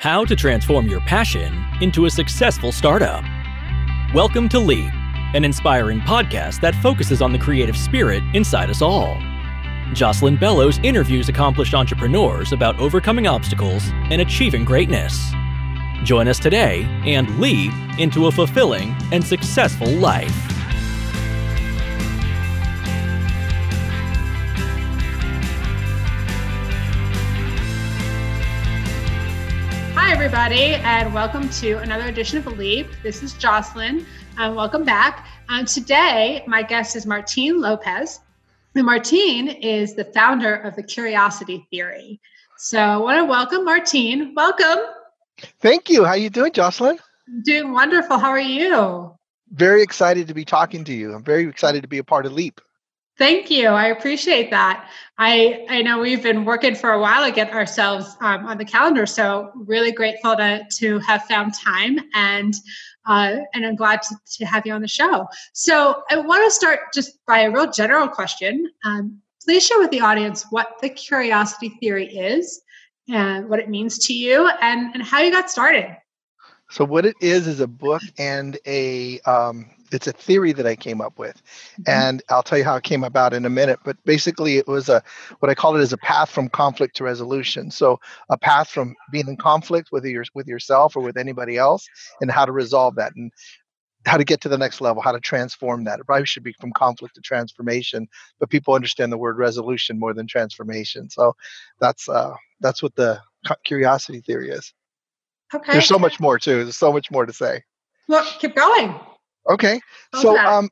How to transform your passion into a successful startup. Welcome to Leap, an inspiring podcast that focuses on the creative spirit inside us all. Jocelyn Bellows interviews accomplished entrepreneurs about overcoming obstacles and achieving greatness. Join us today and leap into a fulfilling and successful life. Everybody, and welcome to another edition of Leap. This is Jocelyn. Um, welcome back. Um, today, my guest is Martine Lopez. And Martine is the founder of the Curiosity Theory. So I want to welcome Martine. Welcome. Thank you. How are you doing, Jocelyn? Doing wonderful. How are you? Very excited to be talking to you. I'm very excited to be a part of Leap. Thank you. I appreciate that. I I know we've been working for a while to get ourselves um, on the calendar, so really grateful to to have found time and uh, and I'm glad to, to have you on the show. So I want to start just by a real general question. Um, please share with the audience what the curiosity theory is and what it means to you and, and how you got started. So what it is is a book and a um, it's a theory that I came up with, mm-hmm. and I'll tell you how it came about in a minute. But basically, it was a what I call it is a path from conflict to resolution. So a path from being in conflict with your with yourself or with anybody else, and how to resolve that, and how to get to the next level, how to transform that. It probably should be from conflict to transformation, but people understand the word resolution more than transformation. So that's uh, that's what the curiosity theory is. Okay. There's so much more too. There's so much more to say. Well, keep going. Okay. So um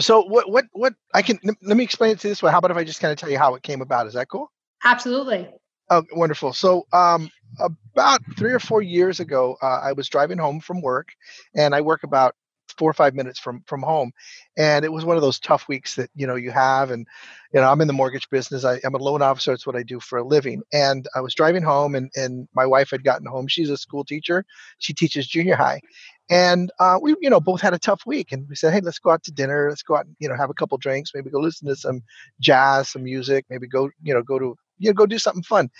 so what what what I can let me explain it to this way. How about if I just kind of tell you how it came about? Is that cool? Absolutely. Oh, wonderful. So um about three or four years ago, uh, I was driving home from work, and I work about four or five minutes from from home and it was one of those tough weeks that you know you have and you know i'm in the mortgage business I, am a loan officer it's what i do for a living and i was driving home and and my wife had gotten home she's a school teacher she teaches junior high and uh, we you know both had a tough week and we said hey let's go out to dinner let's go out and you know have a couple drinks maybe go listen to some jazz some music maybe go you know go to you know go do something fun.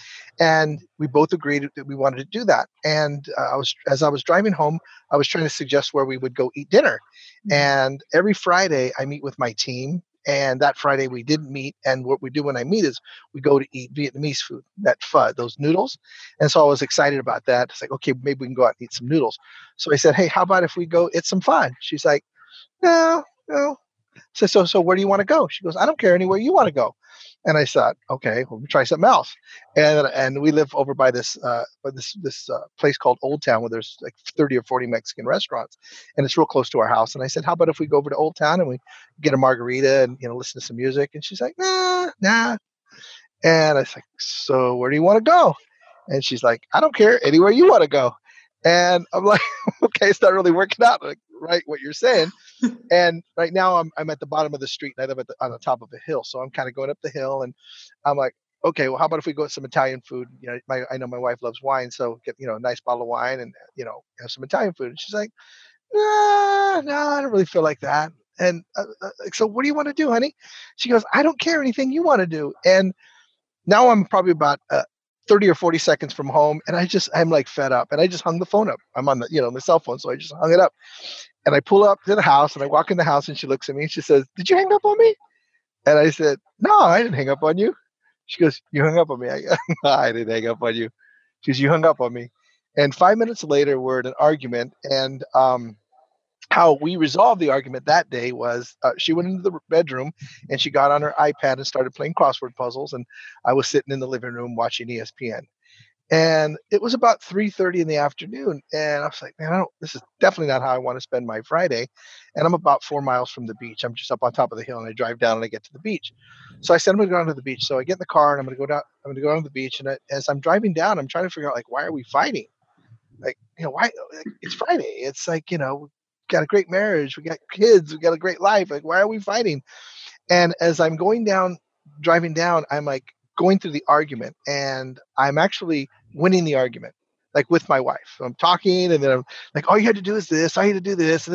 And we both agreed that we wanted to do that. And uh, i was as i was driving home i was trying to suggest where we would go eat dinner. Mm-hmm. and every friday i meet with my team and that friday we didn't meet and what we do when i meet is we go to eat vietnamese food that pho those noodles. And so i was excited about that. It's like okay maybe we can go out and eat some noodles. So i said hey how about if we go it's some fun she's like no no so so so where do you want to go she goes i don't care anywhere you want to go and I thought, okay, we'll try something else. And and we live over by this uh, by this this uh, place called Old Town where there's like 30 or 40 Mexican restaurants, and it's real close to our house. And I said, how about if we go over to Old Town and we get a margarita and you know listen to some music? And she's like, nah, nah. And I was like, so where do you want to go? And she's like, I don't care, anywhere you want to go. And I'm like, okay, it's not really working out. Like, right, what you're saying. and right now I'm I'm at the bottom of the street and I live at the, on the top of a hill. So I'm kind of going up the hill and I'm like, okay, well, how about if we go some Italian food? You know, my I know my wife loves wine, so get you know a nice bottle of wine and you know have some Italian food. And she's like, nah, no, nah, I don't really feel like that. And uh, uh, so, what do you want to do, honey? She goes, I don't care anything you want to do. And now I'm probably about uh, 30 or 40 seconds from home and I just I'm like fed up and I just hung the phone up. I'm on the you know my cell phone so I just hung it up. And I pull up to the house and I walk in the house and she looks at me and she says, "Did you hang up on me?" And I said, "No, I didn't hang up on you." She goes, "You hung up on me." I I didn't hang up on you. She goes, "You hung up on me." And 5 minutes later we're in an argument and um how we resolved the argument that day was uh, she went into the bedroom and she got on her iPad and started playing crossword puzzles, and I was sitting in the living room watching ESPN. And it was about 3:30 in the afternoon, and I was like, "Man, I don't. This is definitely not how I want to spend my Friday." And I'm about four miles from the beach. I'm just up on top of the hill, and I drive down and I get to the beach. So I said, "I'm going to go down to the beach." So I get in the car and I'm going to go down. I'm going to go down to the beach, and I, as I'm driving down, I'm trying to figure out like, why are we fighting? Like, you know, why? It's Friday. It's like, you know, got a great marriage, we got kids, we got a great life. Like, why are we fighting? And as I'm going down, driving down, I'm like going through the argument and I'm actually winning the argument, like with my wife. So I'm talking and then I'm like, all you had to do is this, you had to do this.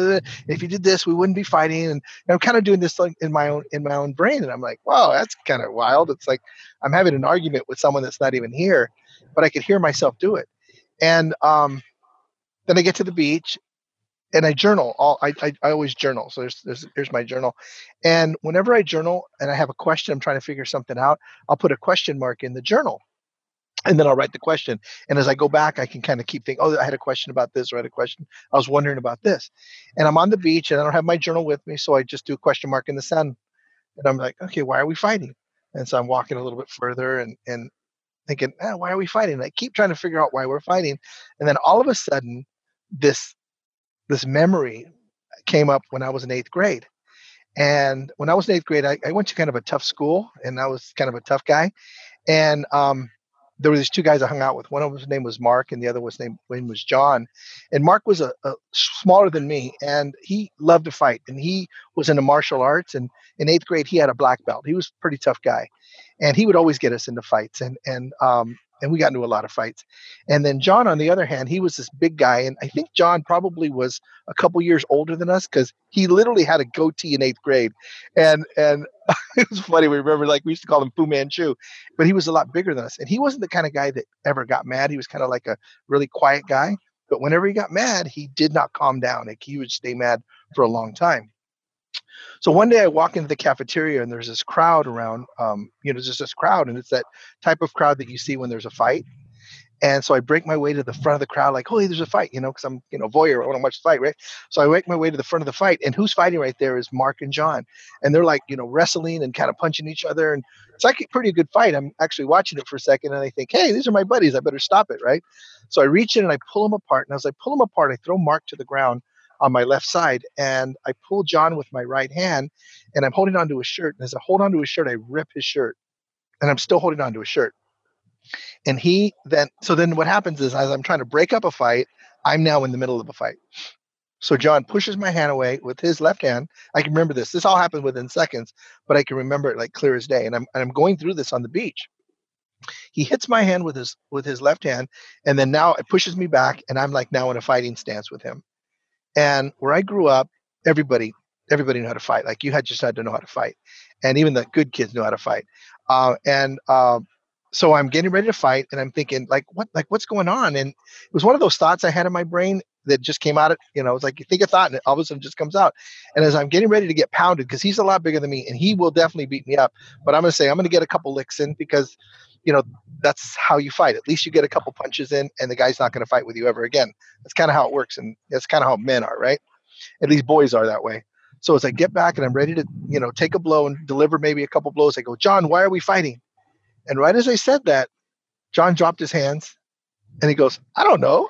If you did this, we wouldn't be fighting. And, and I'm kind of doing this like in my own in my own brain. And I'm like, wow, that's kind of wild. It's like I'm having an argument with someone that's not even here, but I could hear myself do it. And um, then I get to the beach and I journal. All I, I, I always journal. So there's, there's here's my journal, and whenever I journal and I have a question, I'm trying to figure something out. I'll put a question mark in the journal, and then I'll write the question. And as I go back, I can kind of keep thinking, oh, I had a question about this, or I had a question. I was wondering about this, and I'm on the beach and I don't have my journal with me, so I just do a question mark in the sand, and I'm like, okay, why are we fighting? And so I'm walking a little bit further and and thinking, eh, why are we fighting? And I keep trying to figure out why we're fighting, and then all of a sudden, this this memory came up when I was in eighth grade. And when I was in eighth grade, I, I went to kind of a tough school and I was kind of a tough guy. And um, there were these two guys I hung out with. One of his name was Mark, and the other was name was John. And Mark was a, a, smaller than me, and he loved to fight. And he was into martial arts. And in eighth grade, he had a black belt. He was a pretty tough guy, and he would always get us into fights. And and um, and we got into a lot of fights. And then John, on the other hand, he was this big guy, and I think John probably was a couple years older than us because he literally had a goatee in eighth grade, and and it was funny. We remember like we used to call him Fu Manchu, but he was a lot bigger than us, and he wasn't the kind of guy that ever got mad. He was kind of like a really quiet guy, but whenever he got mad, he did not calm down. Like he would stay mad for a long time. So one day I walk into the cafeteria and there's this crowd around, um, you know, just this crowd, and it's that type of crowd that you see when there's a fight. And so I break my way to the front of the crowd, like, holy, there's a fight, you know, because I'm, you know, voyeur. I want to watch the fight, right? So I make my way to the front of the fight, and who's fighting right there is Mark and John, and they're like, you know, wrestling and kind of punching each other, and it's like a pretty good fight. I'm actually watching it for a second, and I think, hey, these are my buddies. I better stop it, right? So I reach in and I pull them apart, and as I pull them apart, I throw Mark to the ground, on my left side and I pull John with my right hand and I'm holding onto his shirt. And as I hold onto his shirt, I rip his shirt and I'm still holding onto his shirt. And he then, so then what happens is as I'm trying to break up a fight, I'm now in the middle of a fight. So John pushes my hand away with his left hand. I can remember this. This all happened within seconds, but I can remember it like clear as day. And I'm, and I'm going through this on the beach. He hits my hand with his with his left hand, and then now it pushes me back, and I'm like now in a fighting stance with him. And where I grew up, everybody everybody knew how to fight. Like you had just had to know how to fight, and even the good kids knew how to fight. Uh, and uh, so I'm getting ready to fight, and I'm thinking like, what like what's going on? And it was one of those thoughts I had in my brain that just came out. Of, you know, it's like you think a thought, and it all of a sudden just comes out. And as I'm getting ready to get pounded, because he's a lot bigger than me, and he will definitely beat me up. But I'm going to say I'm going to get a couple licks in because you know that's how you fight. At least you get a couple punches in and the guy's not going to fight with you ever again. That's kind of how it works and that's kind of how men are right? At least boys are that way. So as i get back and i'm ready to you know take a blow and deliver maybe a couple blows. I go john why are we fighting? And right as i said that john dropped his hands and he goes i don't know.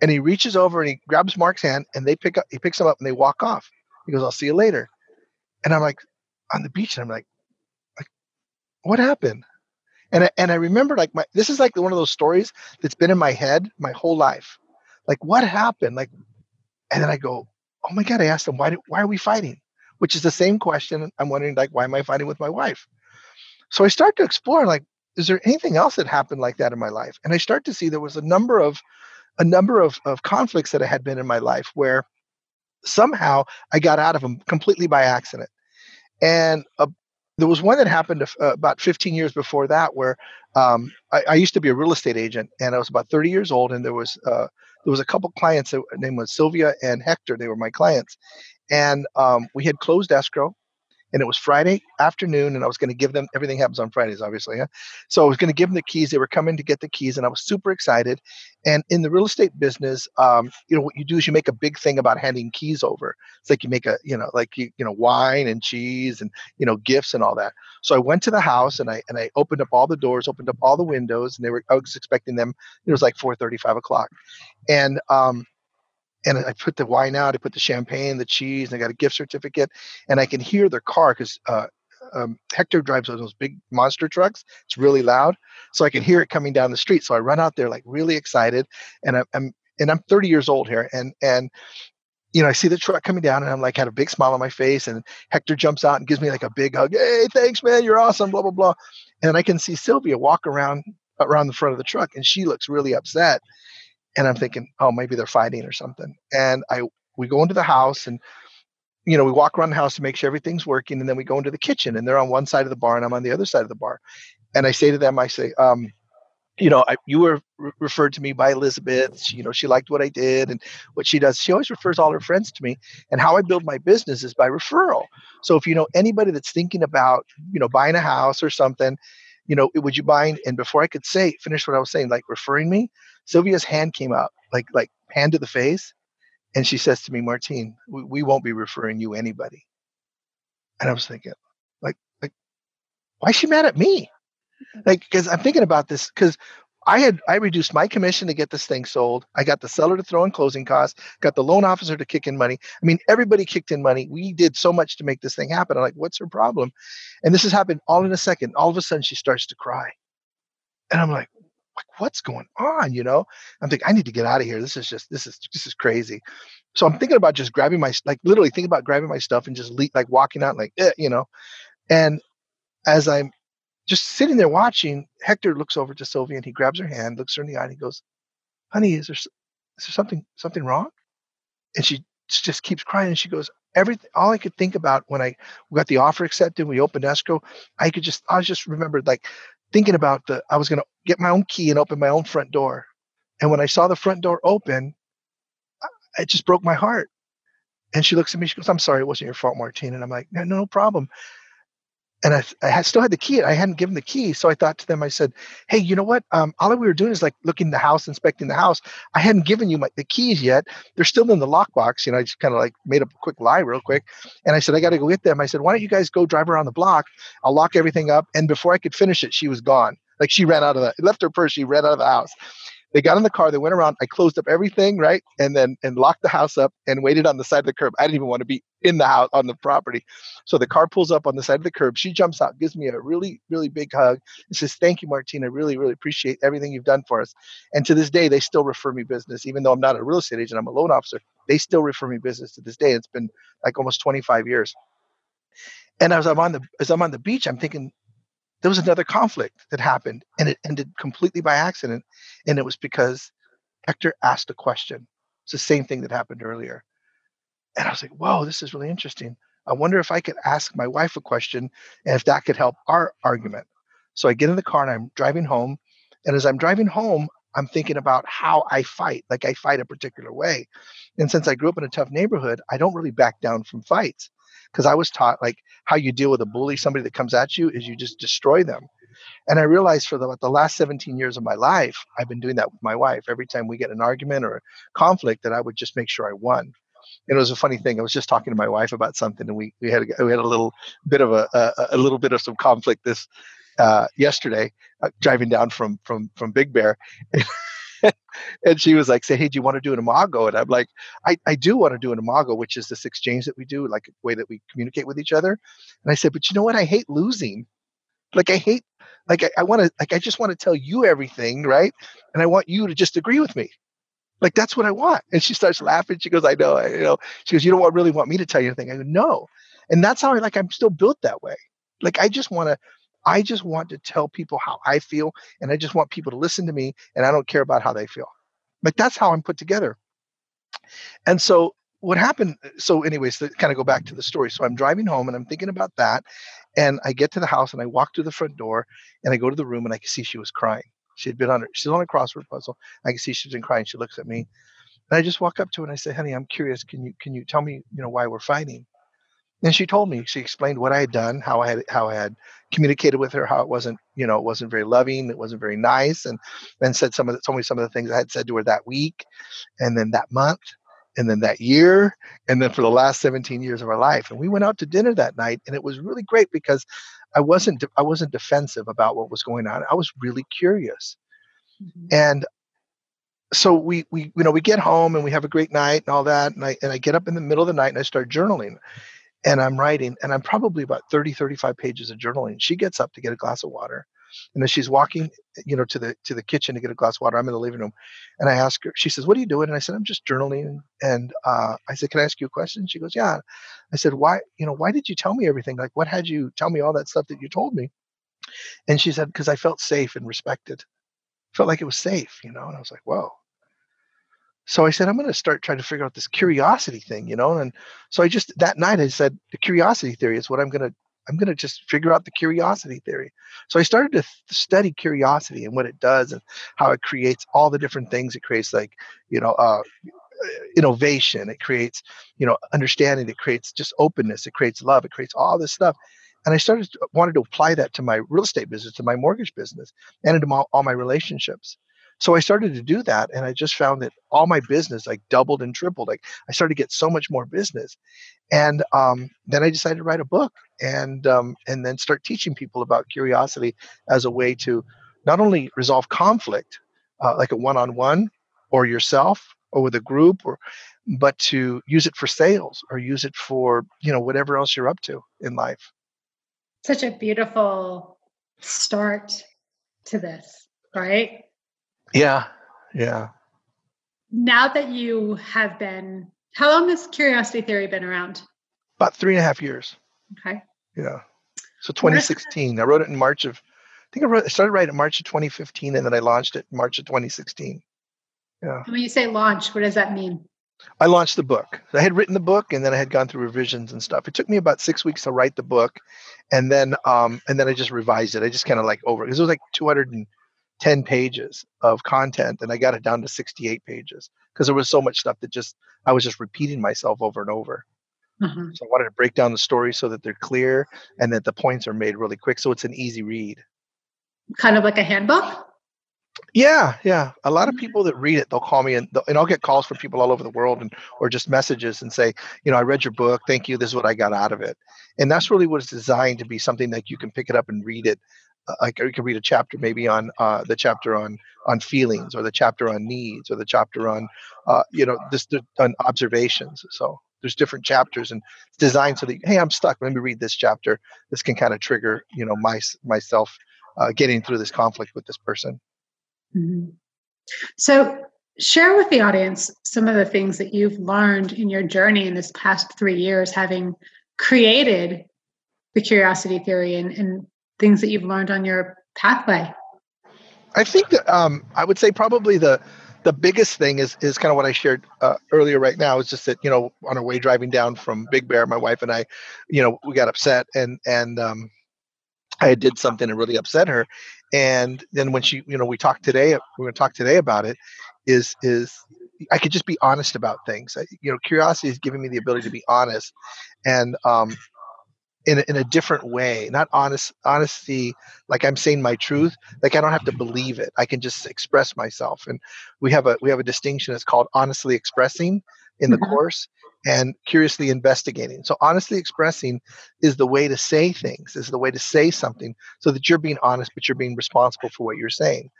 And he reaches over and he grabs mark's hand and they pick up he picks him up and they walk off. He goes i'll see you later. And i'm like on the beach and i'm like like what happened and I, and I remember like my this is like one of those stories that's been in my head my whole life. Like what happened? Like, and then I go, oh my god! I asked him why why are we fighting? Which is the same question I'm wondering like why am I fighting with my wife? So I start to explore like is there anything else that happened like that in my life? And I start to see there was a number of a number of, of conflicts that I had been in my life where somehow I got out of them completely by accident. And a, there was one that happened uh, about 15 years before that where um, I, I, used to be a real estate agent and I was about 30 years old and there was uh, there was a couple clients that name was Sylvia and Hector they were my clients. And um, we had closed escrow and it was Friday afternoon, and I was going to give them everything happens on Fridays, obviously. Huh? So I was going to give them the keys. They were coming to get the keys, and I was super excited. And in the real estate business, um, you know what you do is you make a big thing about handing keys over. It's like you make a, you know, like you, you know, wine and cheese and you know gifts and all that. So I went to the house and I and I opened up all the doors, opened up all the windows, and they were I was expecting them. It was like four thirty, five o'clock, and um, and I put the wine out, I put the champagne, the cheese, and I got a gift certificate, and I can hear their car because uh, um, Hector drives one of those big monster trucks. It's really loud, so I can hear it coming down the street. So I run out there like really excited, and I'm, I'm and I'm 30 years old here, and and you know I see the truck coming down, and I'm like had a big smile on my face, and Hector jumps out and gives me like a big hug. Hey, thanks, man, you're awesome. Blah blah blah, and I can see Sylvia walk around around the front of the truck, and she looks really upset and I'm thinking, oh, maybe they're fighting or something. And I we go into the house and you know, we walk around the house to make sure everything's working, and then we go into the kitchen, and they're on one side of the bar, and I'm on the other side of the bar. And I say to them, I say, um, you know, I, you were re- referred to me by Elizabeth. She, you know, she liked what I did and what she does. She always refers all her friends to me. And how I build my business is by referral. So if you know anybody that's thinking about, you know, buying a house or something, you know, would you mind? And before I could say finish what I was saying, like referring me, Sylvia's hand came up, like like hand to the face, and she says to me, Martine, we, we won't be referring you anybody. And I was thinking, like, like, why is she mad at me? Like, because I'm thinking about this because I had I reduced my commission to get this thing sold. I got the seller to throw in closing costs, got the loan officer to kick in money. I mean, everybody kicked in money. We did so much to make this thing happen. I'm like, what's her problem? And this has happened all in a second. All of a sudden, she starts to cry, and I'm like, what's going on? You know, I'm thinking I need to get out of here. This is just this is this is crazy. So I'm thinking about just grabbing my like literally thinking about grabbing my stuff and just like walking out like eh, you know, and as I'm just sitting there watching, Hector looks over to Sylvia and he grabs her hand, looks her in the eye, and he goes, "Honey, is there is there something something wrong?" And she just keeps crying, and she goes, "Everything. All I could think about when I got the offer accepted, we opened escrow, I could just I just remembered like thinking about the I was going to get my own key and open my own front door, and when I saw the front door open, it just broke my heart." And she looks at me. She goes, "I'm sorry, it wasn't your fault, Martine." And I'm like, "No, no problem." And I, I still had the key. I hadn't given the key, so I thought to them, I said, "Hey, you know what? Um, all we were doing is like looking the house, inspecting the house. I hadn't given you my, the keys yet. They're still in the lockbox. You know, I just kind of like made up a quick lie, real quick. And I said, I got to go get them. I said, why don't you guys go drive around the block? I'll lock everything up. And before I could finish it, she was gone. Like she ran out of the left her purse. She ran out of the house. They got in the car, they went around, I closed up everything, right? And then and locked the house up and waited on the side of the curb. I didn't even want to be in the house on the property. So the car pulls up on the side of the curb. She jumps out, gives me a really, really big hug and says, Thank you, Martina. Really, really appreciate everything you've done for us. And to this day, they still refer me business, even though I'm not a real estate agent, I'm a loan officer. They still refer me business to this day. It's been like almost 25 years. And as I'm on the as I'm on the beach, I'm thinking, there was another conflict that happened and it ended completely by accident. And it was because Hector asked a question. It's the same thing that happened earlier. And I was like, whoa, this is really interesting. I wonder if I could ask my wife a question and if that could help our argument. So I get in the car and I'm driving home. And as I'm driving home, I'm thinking about how I fight, like I fight a particular way. And since I grew up in a tough neighborhood, I don't really back down from fights because I was taught like how you deal with a bully, somebody that comes at you, is you just destroy them. And I realized for the, the last 17 years of my life, I've been doing that with my wife. Every time we get an argument or a conflict, that I would just make sure I won. And it was a funny thing. I was just talking to my wife about something, and we we had we had a little bit of a, a, a little bit of some conflict this uh, yesterday, uh, driving down from from from Big Bear. and she was like, say, hey, do you want to do an imago? And I'm like, I, I do want to do an imago, which is this exchange that we do, like a way that we communicate with each other. And I said, but you know what? I hate losing. Like I hate, like I, I want to, like I just want to tell you everything, right? And I want you to just agree with me. Like that's what I want. And she starts laughing. She goes, I know, I you know. She goes, you don't want, really want me to tell you anything. I go, no. And that's how I like I'm still built that way. Like I just want to I just want to tell people how I feel, and I just want people to listen to me, and I don't care about how they feel. Like that's how I'm put together. And so what happened? Uh, so, anyways, to kind of go back to the story. So I'm driving home, and I'm thinking about that, and I get to the house, and I walk through the front door, and I go to the room, and I can see she was crying. She had been on her, she's on a crossword puzzle. I can see she's been crying. She looks at me, and I just walk up to her and I say, "Honey, I'm curious. Can you can you tell me, you know, why we're fighting?" And she told me, she explained what I had done, how I had how I had communicated with her, how it wasn't, you know, it wasn't very loving, it wasn't very nice, and then said some of the, told me some of the things I had said to her that week, and then that month, and then that year, and then for the last 17 years of our life. And we went out to dinner that night, and it was really great because I wasn't I wasn't defensive about what was going on. I was really curious, mm-hmm. and so we we you know we get home and we have a great night and all that and I and I get up in the middle of the night and I start journaling and I'm writing, and I'm probably about 30, 35 pages of journaling. She gets up to get a glass of water. And as she's walking, you know, to the to the kitchen to get a glass of water, I'm in the living room, and I ask her. She says, "What are you doing?" And I said, "I'm just journaling." And uh, I said, "Can I ask you a question?" She goes, "Yeah." I said, "Why? You know, why did you tell me everything? Like, what had you tell me all that stuff that you told me?" And she said, "Because I felt safe and respected. Felt like it was safe, you know." And I was like, "Whoa." So I said, I'm going to start trying to figure out this curiosity thing, you know? And so I just, that night, I said, the curiosity theory is what I'm going to I'm going to just figure out the curiosity theory. So I started to th- study curiosity and what it does and how it creates all the different things it creates, like, you know, uh, innovation. It creates, you know, understanding. It creates just openness. It creates love. It creates all this stuff. And I started wanted to apply that to my real estate business, to my mortgage business, and into my, all my relationships. So I started to do that, and I just found that all my business like doubled and tripled. Like I started to get so much more business, and um, then I decided to write a book and um, and then start teaching people about curiosity as a way to not only resolve conflict, uh, like a one-on-one, or yourself, or with a group, or but to use it for sales or use it for you know whatever else you're up to in life. Such a beautiful start to this, right? Yeah, yeah. Now that you have been, how long has curiosity theory been around? About three and a half years. Okay. Yeah. So 2016. I wrote it in March of, I think I, wrote, I started writing in March of 2015, and then I launched it in March of 2016. Yeah. When you say launch, what does that mean? I launched the book. I had written the book, and then I had gone through revisions and stuff. It took me about six weeks to write the book, and then um, and then I just revised it. I just kind of like over because it was like 200 and 10 pages of content and I got it down to 68 pages because there was so much stuff that just I was just repeating myself over and over. Mm-hmm. So I wanted to break down the story so that they're clear and that the points are made really quick so it's an easy read. Kind of like a handbook? Yeah, yeah. A lot of mm-hmm. people that read it, they'll call me and, and I'll get calls from people all over the world and or just messages and say, you know, I read your book. Thank you. This is what I got out of it. And that's really what it's designed to be something that you can pick it up and read it like you could read a chapter maybe on uh, the chapter on on feelings or the chapter on needs or the chapter on uh, you know this on observations. So there's different chapters and it's designed so that hey i'm stuck. Let me read this chapter. This can kind of trigger you know my myself uh, getting through this conflict with this person. Mm-hmm. so share with the audience some of the things that you've learned in your journey in this past three years having created the curiosity theory and, and things that you've learned on your pathway? I think that um, I would say probably the the biggest thing is is kind of what I shared uh, earlier. Right now is just that you know on our way driving down from Big Bear, my wife and I, you know, we got upset and and um, I did something that really upset her, and then when she, you know, we talked today, we're going to talk today about it. Is is I could just be honest about things. I, you know, curiosity is giving me the ability to be honest, and um, in a, in a different way not honest honesty like i'm saying my truth like i don't have to believe it i can just express myself and we have a we have a distinction it's called honestly expressing in the mm-hmm. course and curiously investigating. So honestly expressing is the way to say things is the way to say something so that you're being honest but you're being responsible for what you're saying.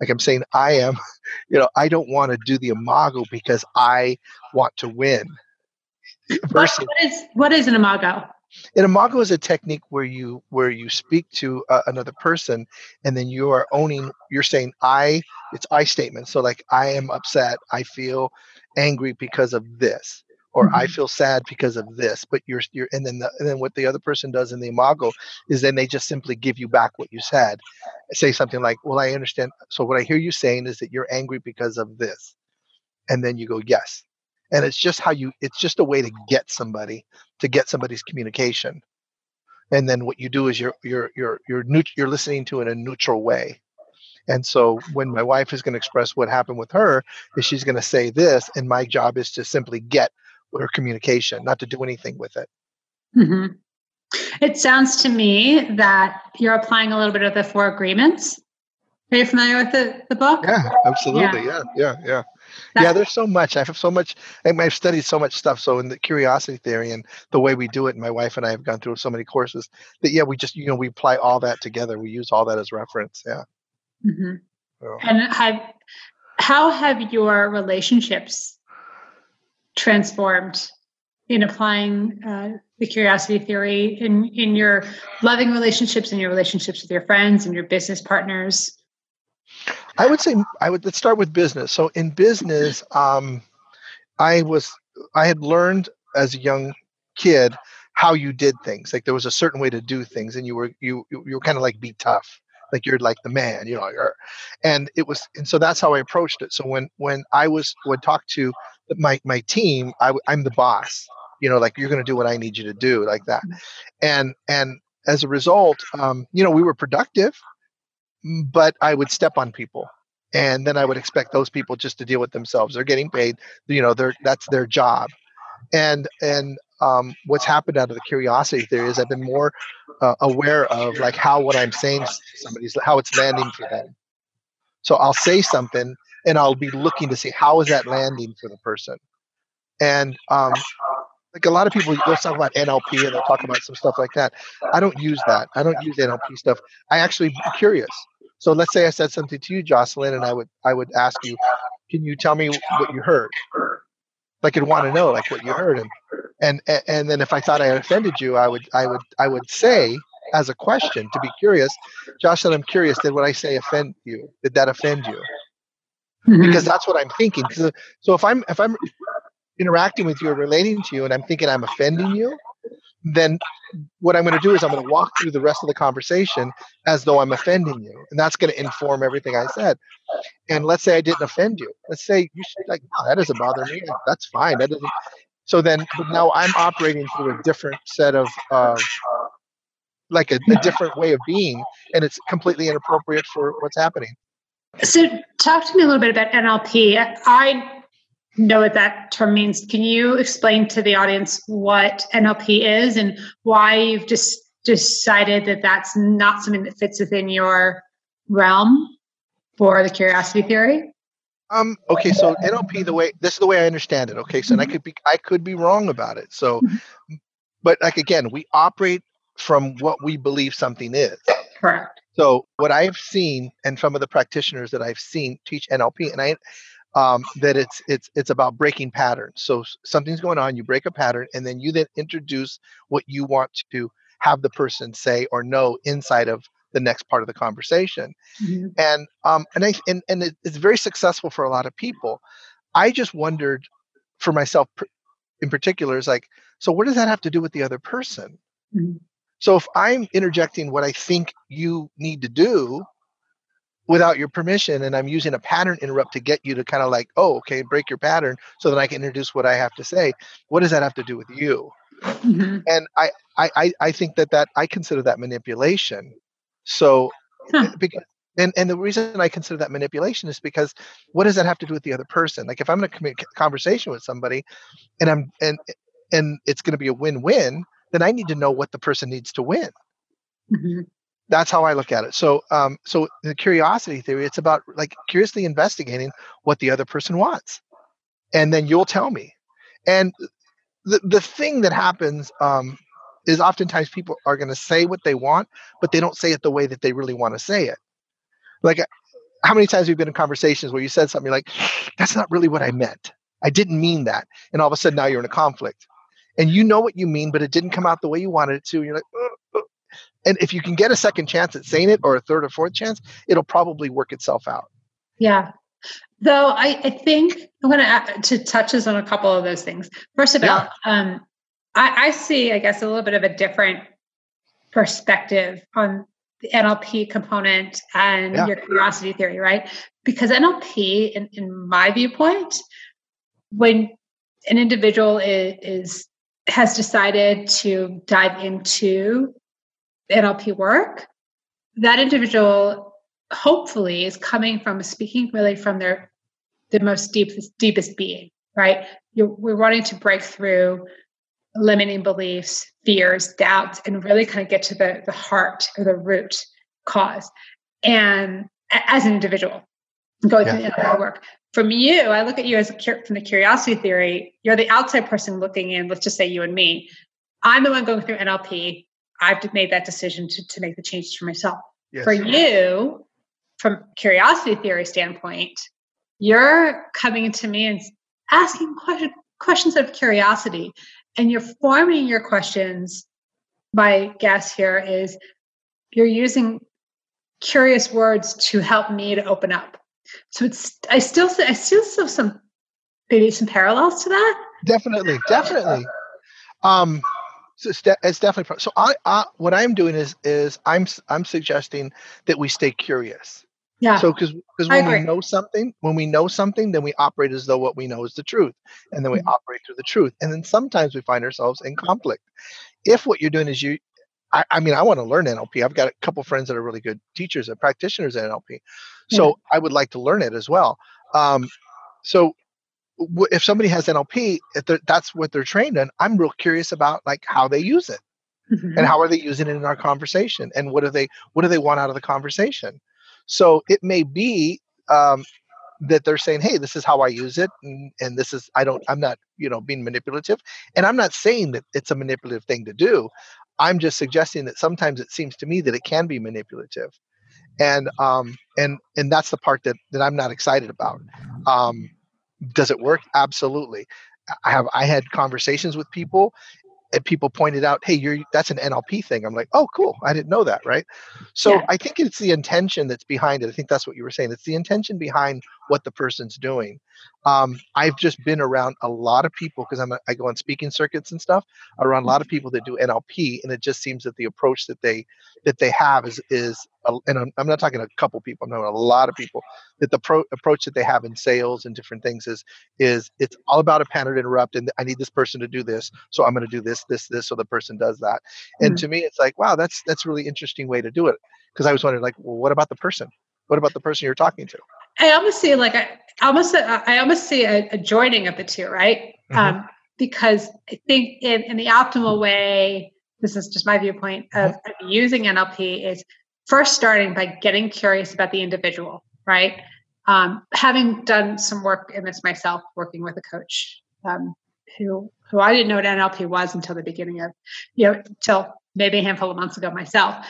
Like i'm saying i am you know i don't want to do the imago because i want to win Versus, what is what is an imago an imago is a technique where you where you speak to uh, another person and then you are owning you're saying i it's i statement. So like i am upset. I feel angry because of this or mm-hmm. i feel sad because of this but you're you're and then the, and then what the other person does in the imago is then they just simply give you back what you said. Say something like well i understand. So what i hear you saying is that you're angry because of this. And then you go yes and it's just how you it's just a way to get somebody to get somebody's communication. And then what you do is you're you're you're you're neut- you're listening to it in a neutral way. And so when my wife is going to express what happened with her is she's going to say this and my job is to simply get her communication not to do anything with it. Mm-hmm. it sounds to me that you're applying a little bit of the four agreements. Are you familiar with the, the book? Yeah absolutely. Yeah. Yeah yeah, yeah yeah, there's so much. I have so much. I've studied so much stuff. So in the curiosity theory and the way we do it, my wife and I have gone through so many courses that yeah, we just you know we apply all that together. We use all that as reference. Yeah. Mm-hmm. So. And have how have your relationships transformed in applying uh, the curiosity theory in in your loving relationships and your relationships with your friends and your business partners? I would say I would let's start with business. So in business, um, I was I had learned as a young kid how you did things. Like there was a certain way to do things, and you were you you were kind of like be tough, like you're like the man, you know. and it was and so that's how I approached it. So when when I was would talk to my my team, I, I'm the boss. You know, like you're going to do what I need you to do, like that. And and as a result, um, you know, we were productive, but I would step on people and then I would expect those people just to deal with themselves. They're getting paid, you know, they're that's their job. And and um, what's happened out of the curiosity theory is I've been more uh, aware of like how what I'm saying to somebody's how it's landing for them. So I'll say something and I'll be looking to see how is that landing for the person. And um, like a lot of people they'll talk about NLP and they'll talk about some stuff like that. I don't use that. I don't use NLP stuff. I actually be curious. So let's say I said something to you, Jocelyn, and I would I would ask you, can you tell me what you heard? Like I'd want to know like what you heard, and and and then if I thought I offended you, I would I would I would say as a question to be curious, Jocelyn, I'm curious. Did what I say offend you? Did that offend you? Mm-hmm. Because that's what I'm thinking. So if I'm if I'm interacting with you or relating to you, and I'm thinking I'm offending you, then what I'm going to do is I'm going to walk through the rest of the conversation as though I'm offending you, and that's going to inform everything I said. And let's say I didn't offend you. Let's say you should like, no, that doesn't bother me. That's fine. That doesn't. So then now I'm operating through a different set of, uh, like a, a different way of being, and it's completely inappropriate for what's happening. So, talk to me a little bit about NLP. I know what that term means. Can you explain to the audience what NLP is and why you've just decided that that's not something that fits within your realm for the curiosity theory? Um, okay, so NLP, the way this is the way I understand it. Okay, so mm-hmm. I could be I could be wrong about it. So, mm-hmm. but like again, we operate from what we believe something is. Correct. So what I've seen, and some of the practitioners that I've seen teach NLP, and I um, that it's it's it's about breaking patterns. So something's going on, you break a pattern, and then you then introduce what you want to have the person say or know inside of the next part of the conversation. Mm-hmm. And um, and I and and it, it's very successful for a lot of people. I just wondered for myself in particular is like, so what does that have to do with the other person? Mm-hmm. So if I'm interjecting what I think you need to do, without your permission and i'm using a pattern interrupt to get you to kind of like oh okay break your pattern so that i can introduce what i have to say. What does that have to do with you? Mm-hmm. and I, I i think that that i consider that manipulation. So huh. Eh, because and and the reason i consider that manipulation is because what does that have to do with the other person? Like if i'm in a conversation with somebody and i'm and and it's going to be a win-win then i need to know what the person needs to win. Mm-hmm that's how I look at it. So, um, so the curiosity theory, it's about like curiously investigating what the other person wants, and then you'll tell me. And the the thing that happens um, is oftentimes people are going to say what they want, but they don't say it the way that they really want to say it. Like, uh, how many times have you been in conversations where you said something like, "That's not really what I meant. I didn't mean that," and all of a sudden now you're in a conflict, and you know what you mean, but it didn't come out the way you wanted it to. And you're like, and if you can get a second chance at saying it or a third or fourth chance, it'll probably work itself out. Yeah. Though I, I think I'm going to to touches on a couple of those things. First of all, um, I, I see, I guess, a little bit of a different perspective on the NLP component and yeah. your curiosity theory, right? Because NLP, in, in my viewpoint, when an individual is, is has decided to dive into NLP work, that individual hopefully is coming from speaking really from their the most deepest deepest being, right? You're, we're wanting to break through limiting beliefs, fears, doubts, and really kind of get to the the heart or the root cause. And as an individual, going yeah. through the work. From you, I look at you as a from the curiosity theory. You're the outside person looking in. Let's just say you and me. I'm the one going through NLP. I've made that decision to, to make the changes for myself. Yes. For you, from curiosity theory standpoint, you're coming to me and asking question, questions of curiosity, and you're forming your questions. My guess here is you're using curious words to help me to open up. So it's I still I still see some maybe some parallels to that. Definitely, definitely. Um, it's, de- it's definitely so. I, I what I'm doing is is I'm I'm suggesting that we stay curious. Yeah. So because because when we know something, when we know something, then we operate as though what we know is the truth, and then we mm-hmm. operate through the truth. And then sometimes we find ourselves in conflict. If what you're doing is you I, I mean, I want to learn NLP. I've got a couple friends that are really good teachers and practitioners in NLP, so yeah. I would like to learn it as well. Um, so if somebody has NLP, if that's what they're trained in, I'm real curious about like how they use it mm-hmm. and how are they using it in our conversation and what do they what do they want out of the conversation. So it may be um, that they're saying, "Hey, this is how I use it, and, and this is I don't I'm not you know being manipulative," and I'm not saying that it's a manipulative thing to do. I'm just suggesting that sometimes it seems to me that it can be manipulative, and um and and that's the part that that I'm not excited about. Um, does it work? Absolutely. I have I had conversations with people and people pointed out, hey, you're that's an NLP thing. I'm like, oh, cool. I didn't know that, right? So yeah. I think it's the intention that's behind it. I think that's what you were saying. It's the intention behind what the person's doing. Um, I've just been around a lot of people because I'm a, I go on speaking circuits and stuff around a lot of people that do NLP, and it just seems that the approach that they that they have is is a, and I'm, I'm, not talking a couple people, I'm talking a lot of people that the pro, approach that they have in sales and different things is is it's all about a pattern interrupt, and I need this person to do this, so I'm going to do this, this, this, so the person does that. And mm-hmm. to me, it's like, wow, that's that's a really interesting way to do it. Because I was wondering, like, well, what about the person? What about the person you're talking to? I almost see like I almost I almost see a, a joining of the two, right? Mm-hmm. Um, because I think in, in the optimal way, this is just my viewpoint of, mm-hmm. of using NLP is first starting by getting curious about the individual, right? Um, having done some work in this myself, working with a coach um, who who I didn't know what NLP was until the beginning of, you know, till maybe a handful of months ago myself.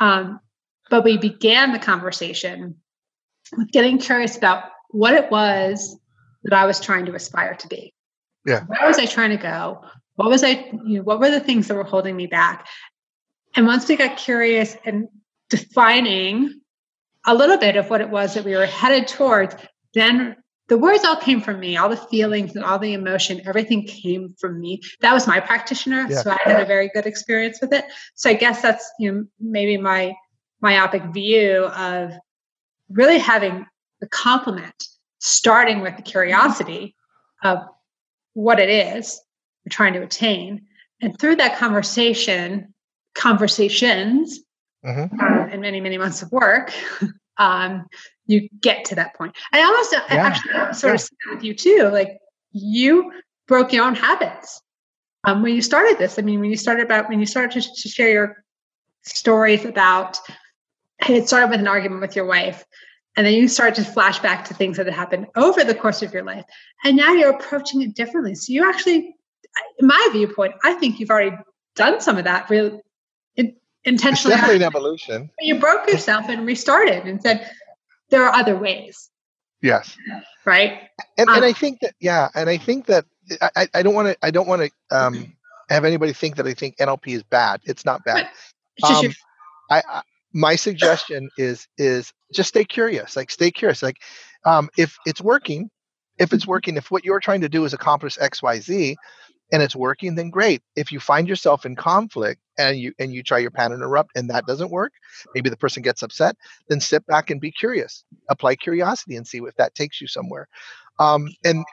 Um, but we began the conversation with getting curious about what it was that I was trying to aspire to be. Yeah. Where was I trying to go? What was I, you know, what were the things that were holding me back? And once we got curious and defining a little bit of what it was that we were headed towards, then the words all came from me, all the feelings and all the emotion, everything came from me. That was my practitioner, yeah. so I had a very good experience with it. So I guess that's you know maybe my myopic view of really having the complement, starting with the curiosity of what it is you're trying to attain. And through that conversation, conversations, mm-hmm. uh, and many, many months of work, um, you get to that point. I almost yeah. actually sort yeah. of with you too. Like you broke your own habits um, when you started this. I mean, when you started about when you started to, to share your stories about it started with an argument with your wife and then you start to flash back to things that had happened over the course of your life and now you're approaching it differently. So you actually in my viewpoint i think you've already done some of that really intentionally. It's definitely an evolution. You broke yourself and restarted and said there are other ways. Yes. Right? And, um, and i think that yeah and i think that i, I don't want to i don't want to um, have anybody think that i think nlp is bad. It's not bad. Um, I, my suggestion is is just stay curious like stay curious like um, if it's working if it's mm-hmm. working if what you're trying to do is accomplish xyz and it's working then great. If you find yourself in conflict and you and you try your pattern interrupt and that doesn't work maybe the person gets upset then sit back and be curious. Apply curiosity and see if that takes you somewhere. Um, and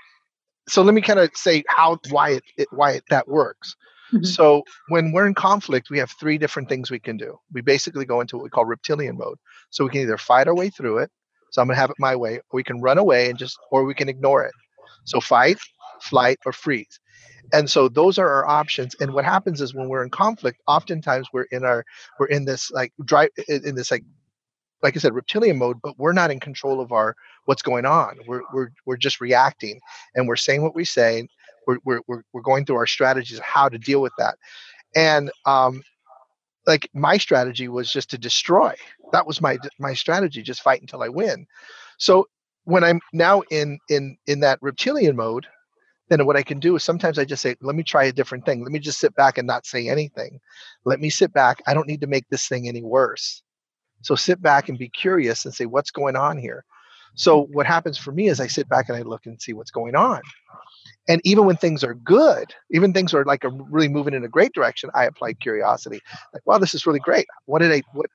so let me kind of say how why it, it why it, that works Mm-hmm. So when we're in conflict, we have three different things we can do. We basically go into what we call reptilian mode. So we can either fight our way through it. So I'm going to have it my way, or we can run away and just, or we can ignore it. So fight, flight, or freeze. And so those are our options. And what happens is when we're in conflict, oftentimes we're in our, we're in this like drive, in this like like I said, reptilian mode, but we're not in control of our what's going on. We're we're we're just reacting and we're saying what we say we're, we're, we're going through our strategies of how to deal with that. And um, like my strategy was just to destroy. That was my my strategy just fight until i win. So when i'm now in in in that reptilian mode then what i can do is sometimes i just say let me try a different thing. Let me just sit back and not say anything. Let me sit back. I don't need to make this thing any worse. So sit back and be curious and say what's going on here? So what happens for me is i sit back and i look and see what's going on and even when things are good even things are like really moving in a great direction i apply curiosity like wow this is really great. What did i what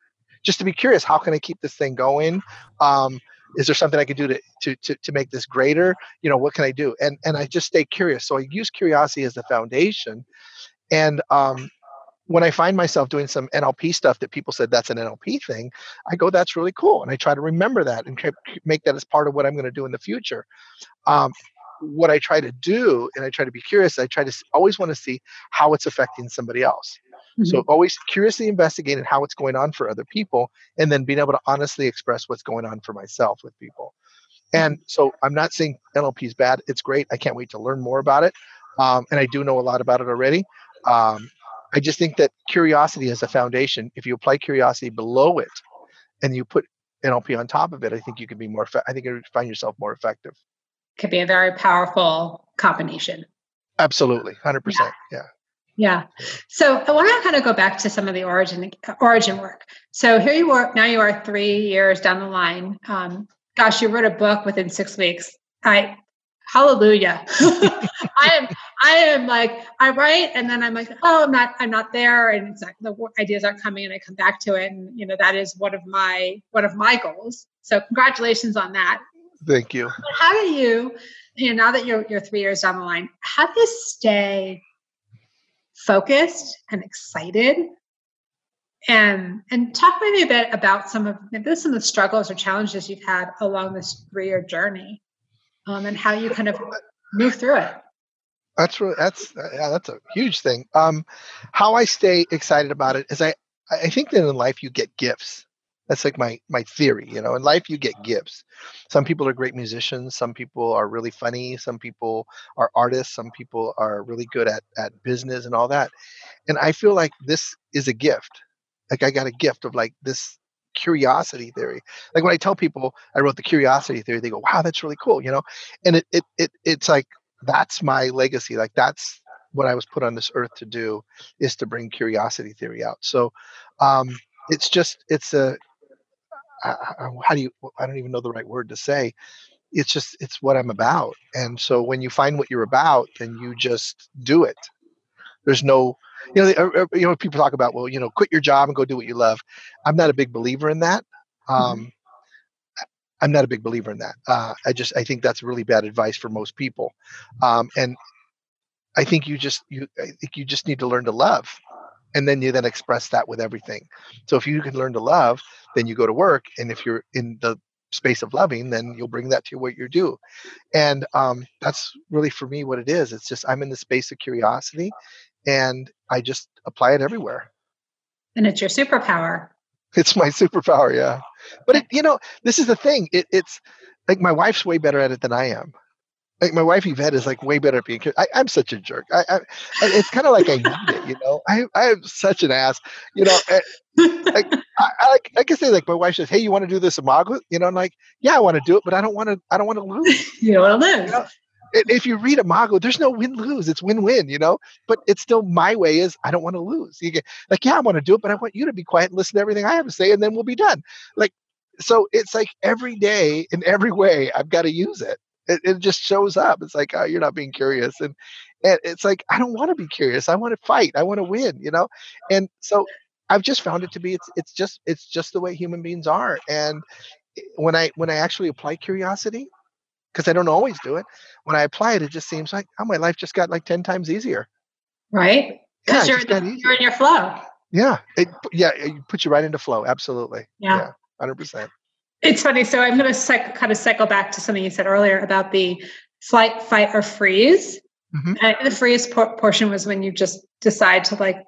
just to be curious how can i keep this thing going? Um, is there something i can do to, to to to make this greater? You know what can i do? And and i just stay curious. So i use curiosity as the foundation. And um when I find myself doing some NLP stuff that people said that's an NLP thing, I go, that's really cool. And I try to remember that and make that as part of what I'm going to do in the future. Um, what I try to do, and I try to be curious, I try to always want to see how it's affecting somebody else. Mm-hmm. So always curiously investigating how it's going on for other people, and then being able to honestly express what's going on for myself with people. And mm-hmm. so I'm not saying NLP is bad. It's great. I can't wait to learn more about it. Um, and I do know a lot about it already. Um, I just think that curiosity is a foundation. If you apply curiosity below it, and you put NLP on top of it, I think you can be more. I think you find yourself more effective. Could be a very powerful combination. Absolutely, hundred yeah. percent. Yeah. Yeah. So I want to kind of go back to some of the origin origin work. So here you are now. You are three years down the line. Um, gosh, you wrote a book within six weeks. I hallelujah. I am I am like I write and then I'm like, oh, I'm not I'm not there, and it's not, the ideas aren't coming, and I come back to it, and you know that is one of my one of my goals. So congratulations on that. Thank you. How do you, you know, now that you're you're three years down the line, how do you stay focused and excited? And and talk maybe a bit about some of maybe some of the struggles or challenges you've had along this three year journey, um, and how you kind of move through it. That's really that's yeah, that's a huge thing. Um, how I stay excited about it is I I think that in life you get gifts. That's like my my theory. You know, in life you get gifts. Some people are great musicians. Some people are really funny. Some people are artists. Some people are really good at at business and all that. And I feel like this is a gift. Like I got a gift of like this curiosity theory. Like when I tell people I wrote the curiosity theory, they go, "Wow, that's really cool," you know. And it it, it it's like that's my legacy. Like that's what I was put on this earth to do is to bring curiosity theory out. So um, it's just it's a how do you I don't even know the right word to say. It's just it's what I'm about. And so when you find what you're about, then you just do it. There's no you know er, er, you know people talk about well you know quit your job and go do what you love. I'm not a big believer in that. Mm-hmm. Um, I'm not a big believer in that. Uh, I just I think that's really bad advice for most people, um, and I think you just you I think you just need to learn to love, and then you then express that with everything. So if you can learn to love, then you go to work, and if you're in the space of loving, then you'll bring that to what you do, and um, that's really for me what it is. It's just I'm in the space of curiosity, and I just apply it everywhere. And it's your superpower. It's my superpower, yeah. But it, you know, this is the thing. It, it's like my wife's way better at it than I am. Like my wife Yvette is like way better at being. I, am such a jerk. I, I it's kind of like I need it. You know, I I am such an ass. You know, eh, like I, I like I can say like my wife says, "Hey, you want to do this imago?" You know, I'm like, "Yeah, I want to do it, but I don't want to. I don't want to lose." you don't want to lose. You know? if you read Imago, there's no win lose. It's win win, you know. But it's still my way. Is I don't want to lose. You get like, yeah, I want to do it, but I want you to be quiet and listen to everything I have to say, and then we'll be done. Like, so it's like every day in every way I've got to use it. It, it just shows up. It's like oh, you're not being curious, and and it's like I don't want to be curious. I want to fight. I want to win. You know, and so I've just found it to be it's it's just it's just the way human beings are. And eh, when I when I actually apply curiosity, because I don't always do it. When I apply it, it just seems like oh, my life just got like ten times easier. Right? Because yeah, you're, you're in your flow. Yeah, it yeah it puts you right into flow. Absolutely. Yeah, hundred yeah, percent. It's funny. So I'm going to kind of cycle back to something you said earlier about the flight, fight, or freeze. Mm-hmm. the freeze por- portion was when you just decide to like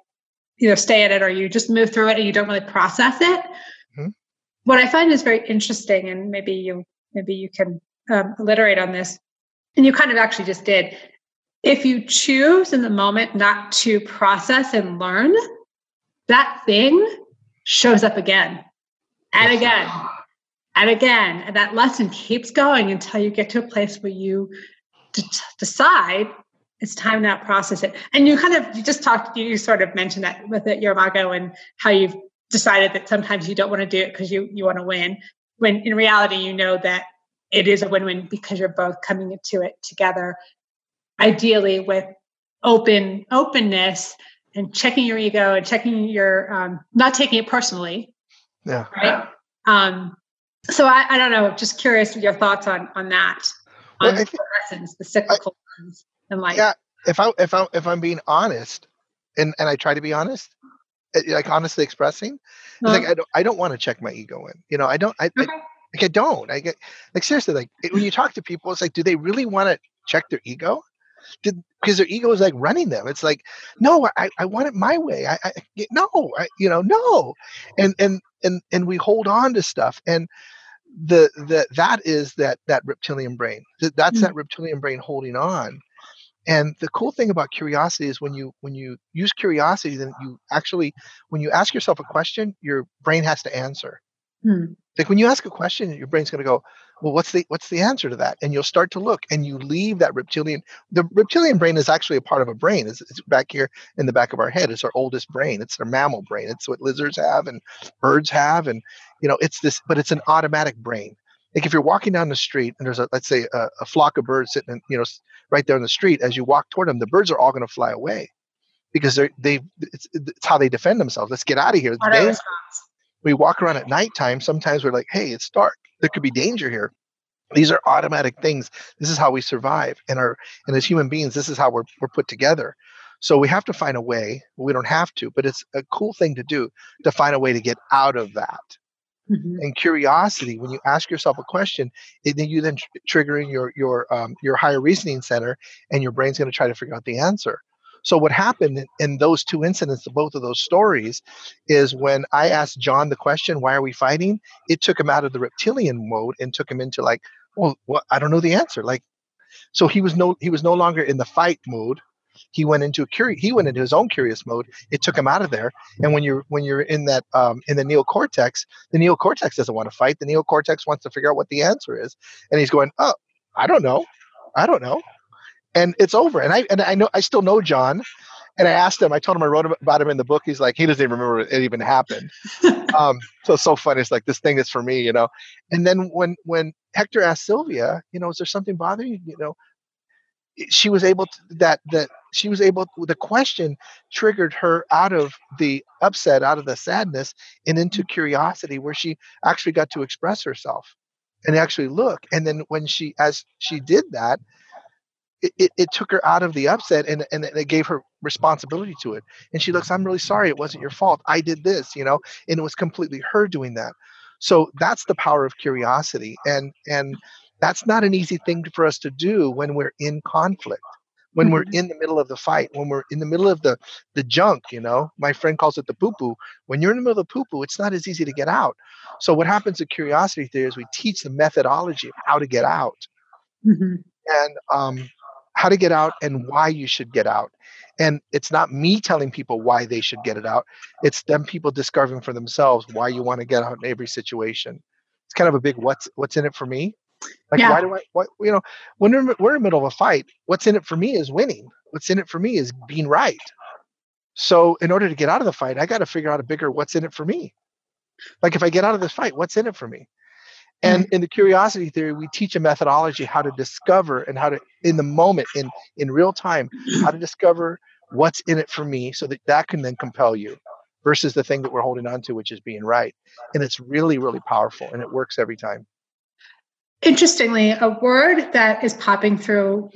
either stay in it or you just move through it and you don't really process it. Mm-hmm. What I find is very interesting, and maybe you maybe you can um, alliterate on this, and you kind of actually just did. If you choose in the moment not to process and learn, that thing shows up again and again and again. That lesson keeps going until you get to a place where you d- decide it's time to process it. And you kind of, you just talked, you sort of mentioned that with it, your Imago and how you've decided that sometimes you don't want to do it because you, you want to win. When in reality, you know that it is a win-win because you're both coming into it together ideally with open openness and checking your ego and checking your um, not taking it personally yeah right um, so I, I don't know just curious your thoughts on on that on well, the lessons the cyclical I, in life yeah if i if i if i'm being honest and and i try to be honest eh, like honestly expressing. It's like I don't I don't want to check my ego in. You know, I don't I, I like I don't. I get like seriously like when you talk to people, it's like, do they really want to check their ego? Did because their ego is like running them. It's like, no, I, I want it my way. I, I no, I, you know, no, and and and and we hold on to stuff, and the the that is that that reptilian brain. That That's mm-hmm. that reptilian brain holding on. And the cool thing about curiosity is when you when you use curiosity, then you actually when you ask yourself a question, your brain has to answer. Hmm. Like when you ask a question, your brain's going to go, "Well, what's the what's the answer to that?" And you'll start to look, and you leave that reptilian. The reptilian brain is actually a part of a brain. It's, it's back here in the back of our head. It's our oldest brain. It's our mammal brain. It's what lizards have and birds have, and you know, it's this. But it's an automatic brain. Like if you're walking down the street and there's a let's say a, a flock of birds sitting, in, you know, right there on the street. As you walk toward them, the birds are all going to fly away because they're they. It's, it's how they defend themselves. Let's get out of here. It's we walk around at nighttime, sometimes we're like, hey, it's dark. There could be danger here. These are automatic things. This is how we survive. And our and as human beings, this is how we're we're put together. So we have to find a way. We don't have to, but it's a cool thing to do to find a way to get out of that. Mm-hmm. And curiosity, when you ask yourself a question, it, then you then tr- trigger in your your um, your higher reasoning center, and your brain's going to try to figure out the answer. So what happened in those two incidents, both of those stories, is when I asked John the question, "Why are we fighting?" It took him out of the reptilian mode and took him into like, "Well, well I don't know the answer." Like, so he was no he was no longer in the fight mode. He went into a curious. He went into his own curious mode. It took him out of there. And when you're when you're in that um, in the neocortex, the neocortex doesn't want to fight. The neocortex wants to figure out what the answer is, and he's going, "Oh, I don't know, I don't know." And it's over. And I and I know I still know John, and I asked him. I told him I wrote about him in the book. He's like, he doesn't even remember it even happened. um, so it's so funny. It's like this thing is for me, you know. And then when when Hector asked Sylvia, you know, is there something bothering you? You know, she was able to that that she was able the question triggered her out of the upset out of the sadness and into curiosity where she actually got to express herself and actually look and then when she as she did that it, it, it, took her out of the upset and, and it gave her responsibility to it. And she looks, I'm really sorry. It wasn't your fault. I did this, you know, and it was completely her doing that. So that's the power of curiosity. And, and that's not an easy thing for us to do when we're in conflict, when we're mm-hmm. in the middle of the fight, when we're in the middle of the, the junk, you know, my friend calls it the poo poo. When you're in the middle of the poo poo, it's not as easy to get out. So what happens at curiosity theory is we teach the methodology of how to get out. Mm-hmm. And um, how to get out and why you should get out. And it's not me telling people why they should get it out. It's them people discovering for themselves why you want to get out in every situation. It's kind of a big what's what's in it for me. Like yeah. why do I what you know when we're, we're in the middle of a fight, what's in it for me is winning. What's in it for me is being right. So in order to get out of the fight, I got to figure out a bigger what's in it for me. Like if I get out of this fight, what's in it for me? And mm-hmm. in the curiosity theory, we teach a methodology how to discover and how to, in the moment, in in real time, how to discover what's in it for me, so that that can then compel you, versus the thing that we're holding on to, which is being right. And it's really, really powerful, and it works every time. Interestingly, a word that is popping through,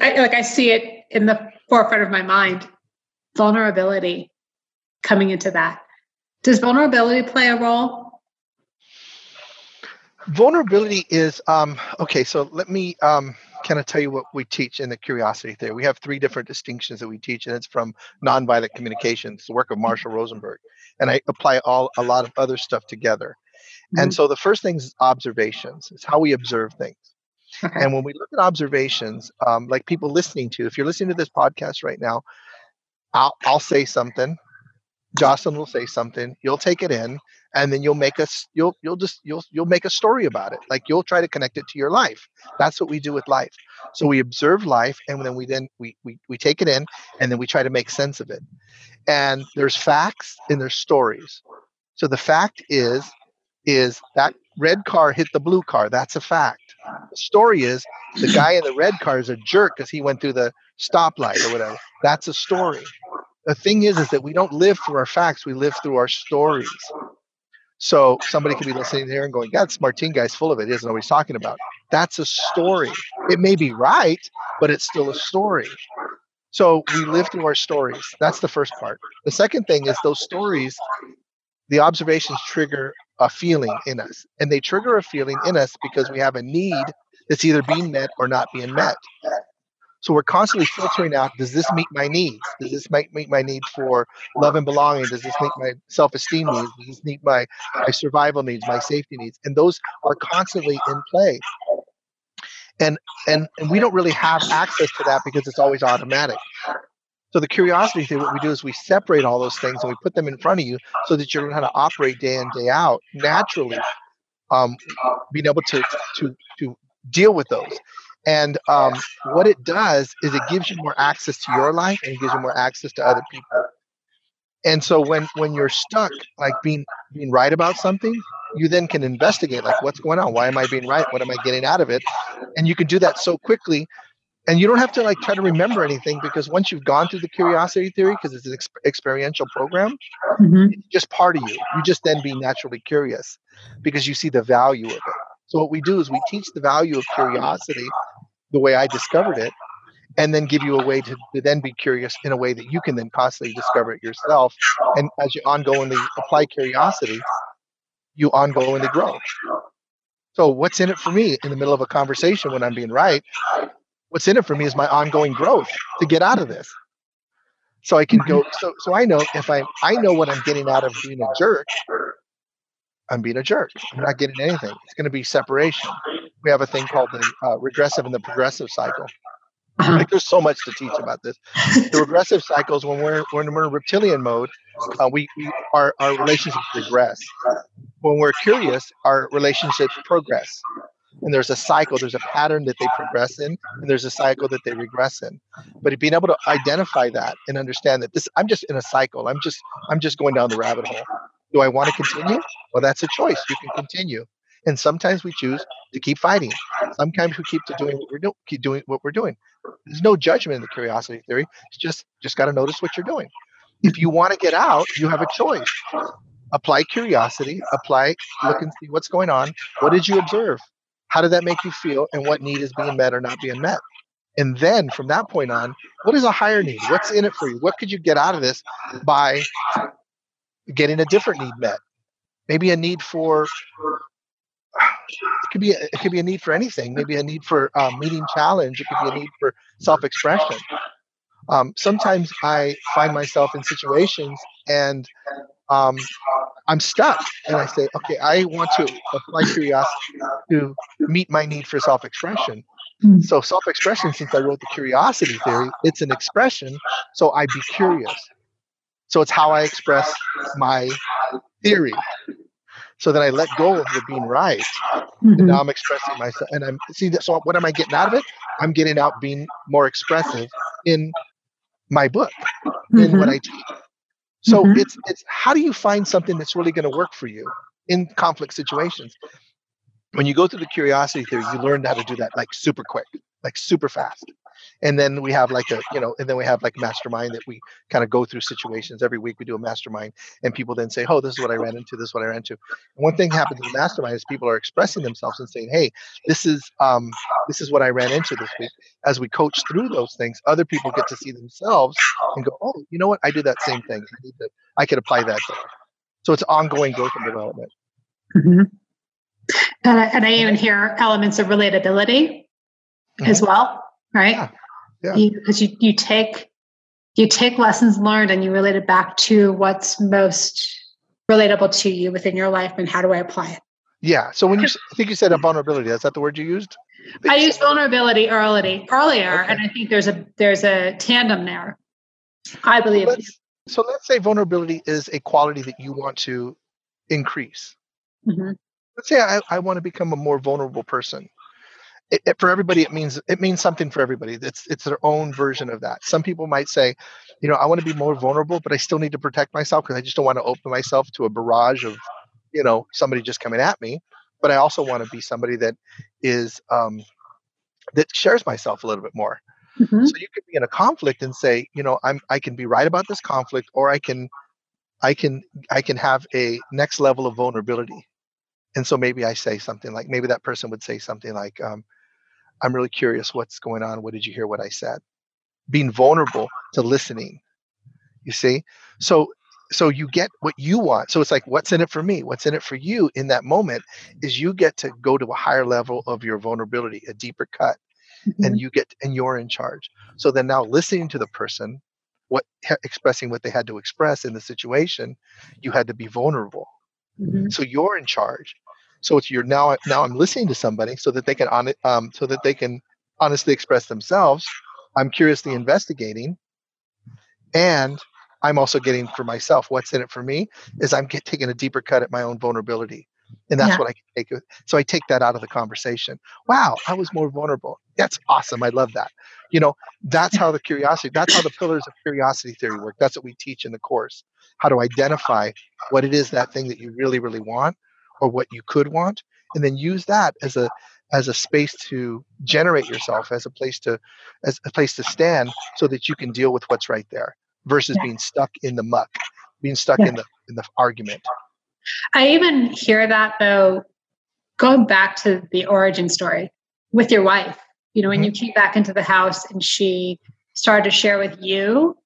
I, like I see it in the forefront of my mind, vulnerability, coming into that. Does vulnerability play a role vulnerability is um, okay so let me um, kind of tell you what we teach in the curiosity theory. We have three different distinctions that we teach and it's from nonviolent communications the work of marshall rosenberg and i apply all a lot of other stuff together. Mm-hmm. and so the first thing is observations. It's how we observe things. Okay. and when we look at observations um, like people listening to if you're listening to this podcast right now I'll, I'll say something Jocelyn will say something, you'll take it in, and then you'll make us you'll you'll just you'll you'll make a story about it. Like you'll try to connect it to your life. That's what we do with life. So we observe life and then we then we we, we take it in and then we try to make sense of it. And there's facts and there's stories. So the fact is is that red car hit the blue car. That's a fact. The story is the guy in the red car is a jerk because he went through the stoplight or whatever. That's a story the thing is is that we don't live through our facts we live through our stories so somebody could be listening here and going this martin guy's full of it he doesn't know what he's talking about that's a story it may be right but it's still a story So we live through our stories. That's the first part. The second thing is those stories, the observations trigger a feeling in us. And they trigger a feeling in us because we have a need that's either being met or not being met. So we're constantly filtering out does this meet my needs? Does this meet, meet my need for love and belonging? Does this meet my self esteem needs? Does this meet my, my survival needs, my safety needs? And those are constantly in play. And, and, and we don't really have access to that because it's always automatic. So the curiosity thing, what we do is we separate all those things and we put them in front of you so that you learn how to operate day in, day out naturally, um, being able to, to, to deal with those. And um, what it does is it gives you more access to your life and it gives you more access to other people. And so when when you're stuck, like being being right about something, you then can investigate like what's going on? Why am I being right? What am I getting out of it? And you can do that so quickly. And you don't have to like try to remember anything because once you've gone through the curiosity theory, because it's an ex- experiential program, mm-hmm. it's just part of you. You just then be naturally curious because you see the value of it. So what we do is we teach the value of curiosity the way I discovered it, and then give you a way to, to then be curious in a way that you can then constantly discover it yourself. And as you ongoingly apply curiosity, you ongoingly grow. So what's in it for me in the middle of a conversation when I'm being right? What's in it for me is my ongoing growth to get out of this. So I can go so so I know if I I know what I'm getting out of being a jerk, I'm being a jerk. I'm not getting anything. It's going to be separation. We have a thing called the uh, regressive and the progressive cycle. Like there's so much to teach about this. The regressive cycles, when we're when we're in reptilian mode, uh, we, we our our relationships regress. When we're curious, our relationships progress. And there's a cycle, there's a pattern that they progress in, and there's a cycle that they regress in. But being able to identify that and understand that this, I'm just in a cycle. I'm just I'm just going down the rabbit hole. Do I want to continue? Well, that's a choice. You can continue. And sometimes we choose to keep fighting. Sometimes we keep to doing what we're doing, keep doing what we're doing. There's no judgment in the curiosity theory. It's just just got to notice what you're doing. If you want to get out, you have a choice. Apply curiosity, apply, look and see what's going on. What did you observe? How did that make you feel? And what need is being met or not being met? And then from that point on, what is a higher need? What's in it for you? What could you get out of this by getting a different need met. Maybe a need for it could be a, it could be a need for anything. Maybe a need for um, meeting challenge. It could be a need for self-expression. Um, sometimes I find myself in situations and um, I'm stuck, and I say, okay, I want to apply curiosity to meet my need for self-expression. Hmm. So self-expression, since I wrote the curiosity theory, it's an expression. So I be curious. So it's how I express my theory. So then I let go of the being right. Mm-hmm. And now I'm expressing myself. And I'm see that so what am I getting out of it? I'm getting out being more expressive in my book, mm-hmm. in what mm-hmm. I teach. So mm-hmm. it's it's how do you find something that's really going to work for you in conflict situations? When you go through the curiosity theory, you learn how to do that like super quick, like super fast and then we have like a you know and then we have like mastermind that we kind of go through situations. Every week we do a mastermind and people then say oh this is what i ran into this is what i ran into. And one thing happens in the mastermind is people are expressing themselves and saying hey this is um this is what i ran into this week. As we coach through those things other people get to see themselves and go oh you know what? I did that same thing. I need to i could apply that there. So it's ongoing growth and development. Mm-hmm. and, I, and i even hear elements of relatability mm-hmm. as well right? Yeah. Yeah. Because you, you, you take you take lessons learned and you relate it back to what's most relatable to you within your life and how do I apply it? Yeah. So when you I think you said a vulnerability, is that the word you used? I used vulnerability early earlier, okay. and I think there's a there's a tandem there. I believe. So let's, so let's say vulnerability is a quality that you want to increase. Mm-hmm. Let's say I, I want to become a more vulnerable person it, it, for everybody it means it means something for everybody. It's it's their own version of that. Some people might say you know i want to be more vulnerable but i still need to protect myself because i just don't want to open myself to a barrage of you know somebody just coming at me. But i also want to be somebody that is um that shares myself a little bit more. Mm-hmm. so you could be in a conflict and say you know i'm i can be right about this conflict or i can i can i can have a next level of vulnerability. And so maybe i say something like maybe that person would say something like um, I'm really curious what's going on. What did you hear what I said? being vulnerable to listening. You see? So so you get what you want. So it's like what's in it for me? What's in it for you in that moment is you get to go to a higher level of your vulnerability, a deeper cut. Mm-hmm. And you get and you're in charge. So then now listening to the person what expressing what they had to express in the situation, you had to be vulnerable. Mm-hmm. So you're in charge. So it's you're now now I'm listening to somebody so that they can on it um so that they can honestly express themselves. I'm curiously investigating, and I'm also getting for myself what's in it for me is I'm get, taking a deeper cut at my own vulnerability, and that's yeah. what I take. So I take that out of the conversation. Wow, I was more vulnerable. That's awesome. I love that. You know, that's how the curiosity. That's how the pillars of curiosity theory work. That's what we teach in the course. How to identify what it is that thing that you really, really want, or what you could want and then use that as a as a space to generate yourself as a place to as a place to stand so that you can deal with what's right there versus yeah. being stuck in the muck being stuck yeah. in the in the argument i even hear that though going back to the origin story with your wife you know when mm-hmm. you came back into the house and she started to share with you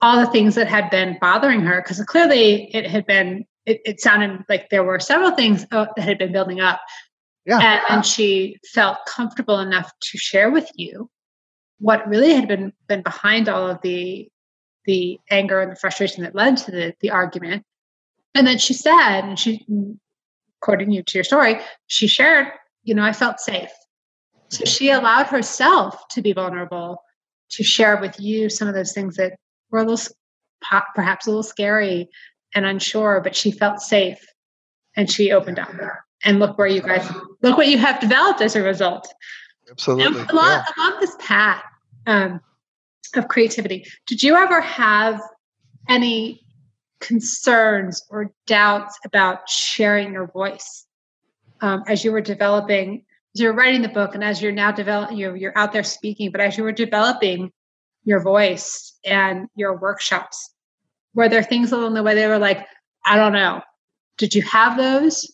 all the things that had been bothering her because clearly it had been it, it sounded like there were several things uh, that had been building up. Yeah. And, and she felt comfortable enough to share with you what really had been been behind all of the the anger and the frustration that led to the, the argument. And then she said, and she, according you to your story, she shared, you know, I felt safe. So she allowed herself to be vulnerable, to share with you some of those things that were a little, perhaps a little scary, and unsure, but she felt safe and she opened up. And look where you guys look what you have developed as a result. Absolutely. And along, yeah. along this path um, of creativity, did you ever have any concerns or doubts about sharing your voice um, as you were developing, as you're writing the book, and as you're now developing, you're, you're out there speaking, but as you were developing your voice and your workshops, were there things along the way they were like, I don't know. Did you have those?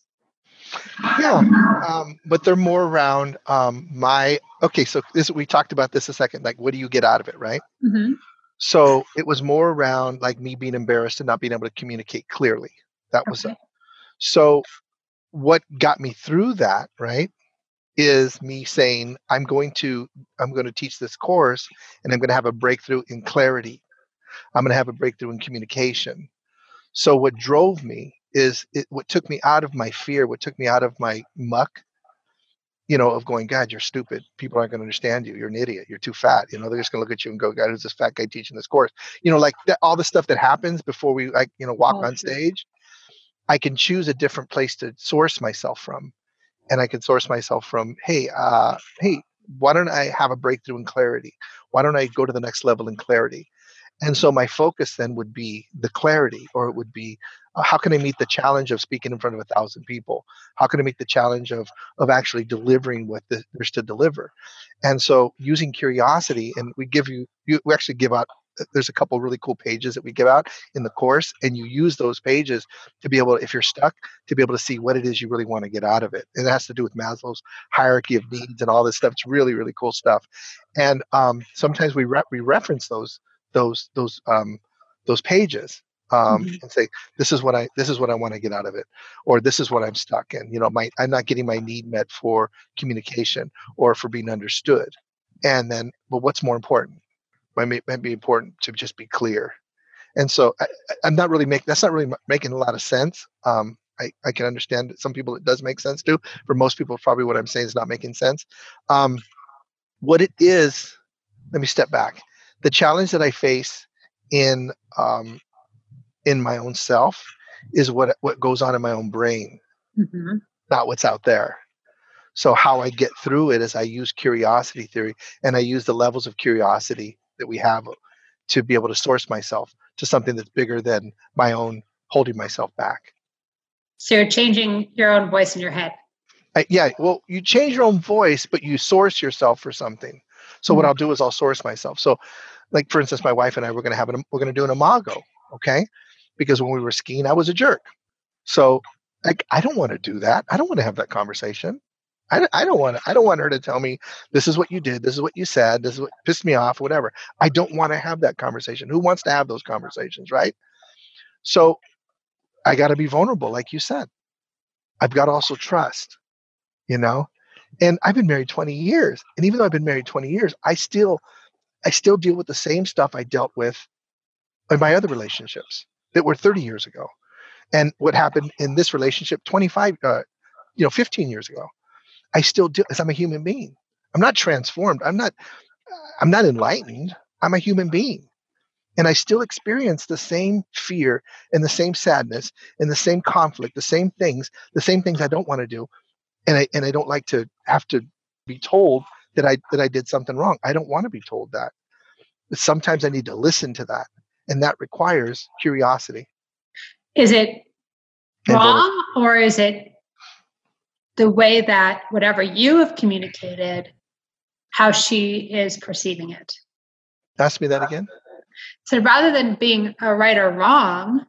Yeah, um, but they're more around um, my. Okay, so this we talked about this a second. Like, what do you get out of it, right? Mm-hmm. So it was more around like me being embarrassed and not being able to communicate clearly. That was okay. it. So what got me through that, right, is me saying I'm going to I'm going to teach this course and I'm going to have a breakthrough in clarity I'm going to have a breakthrough in communication. So what drove me is it, what took me out of my fear, what took me out of my muck, you know, of going, God, you're stupid. People aren't going to understand you. You're an idiot. You're too fat. You know, they're just going to look at you and go, God, who's this fat guy teaching this course? You know, like that, all the stuff that happens before we like, you know, walk oh, on stage. I can choose a different place to source myself from. And I can source myself from, hey, uh, hey, why don't I have a breakthrough in clarity? Why don't I go to the next level in clarity? And so my focus then would be the clarity, or it would be uh, how can I meet the challenge of speaking in front of a thousand people? How can I meet the challenge of of actually delivering what the, there's to deliver? And so using curiosity, and we give you, you we actually give out. Uh, there's a couple really cool pages that we give out in the course, and you use those pages to be able, if you're stuck, to be able to see what it is you really want to get out of it. And it has to do with Maslow's hierarchy of needs and all this stuff. It's really, really cool stuff. And um, sometimes we re- we reference those those those um, those pages um, mm-hmm. and say this is what I this is what I want to get out of it, or this is what I'm stuck in. You know, my I'm not getting my need met for communication or for being understood. And then, well, what's more important? Might, might be important to just be clear. And so I, am not really making that's not really making a lot of sense. Um, I, I can understand that some people it does make sense to. For most people, probably what I'm saying is not making sense. Um, what it is, let me step back the challenge that I face in um, in my own self is what what goes on in my own brain, mm-hmm. not what's out there. So how I get through it is I use curiosity theory and I use the levels of curiosity that we have to be able to source myself to something that's bigger than my own holding myself back. So you're changing your own voice in your head. I, yeah, well, you change your own voice, but you source yourself for something. So mm-hmm. what I'll do is I'll source myself. So like for instance, my wife and I were going to have an we're going to do an imago, okay? Because when we were skiing, I was a jerk. So like I don't want to do that. I don't want to have that conversation. I, I don't want I don't want her to tell me this is what you did, this is what you said, this is what pissed me off, whatever. I don't want to have that conversation. Who wants to have those conversations, right? So I got to be vulnerable, like you said. I've got to also trust, you know. And I've been married 20 years, and even though I've been married 20 years, I still I still deal with the same stuff I dealt with in my other relationships that were 30 years ago. And what happened in this relationship 25 uh, you know 15 years ago i still do as i'm a human being. I'm not transformed. I'm not i'm not enlightened. I'm a human being. And i still experience the same fear and the same sadness and the same conflict the same things the same things i don't want to do. And i and i don't like to have to be told that i that i did something wrong i don't want to be told that but sometimes i need to listen to that and that requires curiosity is it wrong or is it the way that whatever you have communicated, how she is perceiving it? Ask me that again. So rather than being a right or wrong,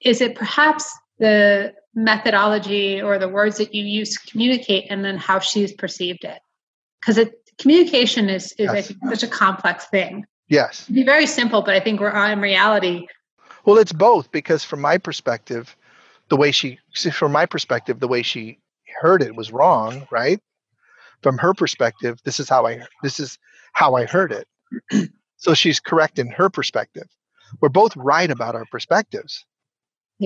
is it perhaps the methodology or the words that you use to communicate and then how she's perceived it? Because communication is, is yes. such a complex thing. Yes. It'd be very simple, but I think we're in reality, well, it's both because from my perspective, the way she, from my perspective, the way she heard it was wrong, right? From her perspective, this is how I, this is how I heard it. so she's correct in her perspective. We're both right about our perspectives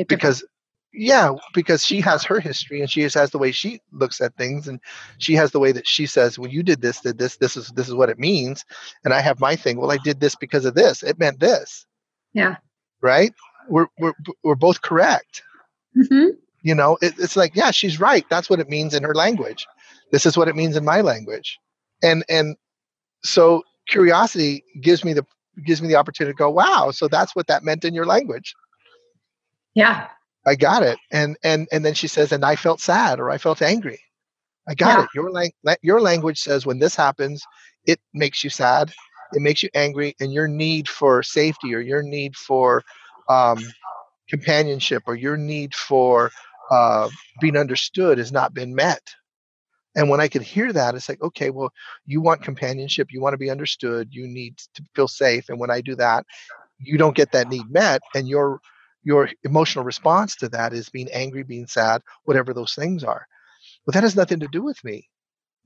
because yeah because she has her history and she has the way she looks at things and she has the way that she says well you did this did this this is this is what it means and i have my thing well i did this because of this it meant this yeah right? We're we're we're both correct. Mm-hmm. You know, it, it's like yeah, she's right. That's what it means in her language. This is what it means in my language, and and so curiosity gives me the gives me the opportunity to go, wow, so that's what that meant in your language. Yeah. I got it. And and and then she says, and I felt sad or I felt angry. I got yeah. it. Your lang- your language says when this happens, it makes you sad it makes you angry and your need for safety or your need for um, companionship or your need for uh, being understood has not been met and when i could hear that it's like okay well you want companionship you want to be understood you need to feel safe and when i do that you don't get that need met and your your emotional response to that is being angry being sad whatever those things are but that has nothing to do with me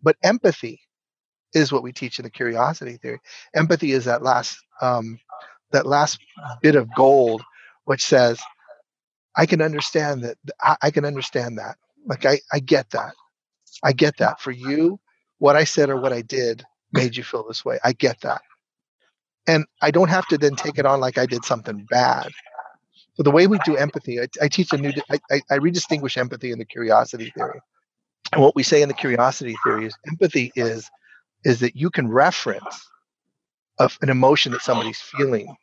but empathy is what we teach in the curiosity theory. Empathy is that last um, that last bit of gold, which says, "I can understand that. I, I can understand that. Like I, I get that. I get that. For you, what I said or what I did made you feel this way. I get that, and I don't have to then take it on like I did something bad." So the way we do empathy, I, I teach a new. I, I, redistinguish empathy in the curiosity theory. And what we say in the curiosity theory is empathy is is that you can reference of an emotion that somebody's feeling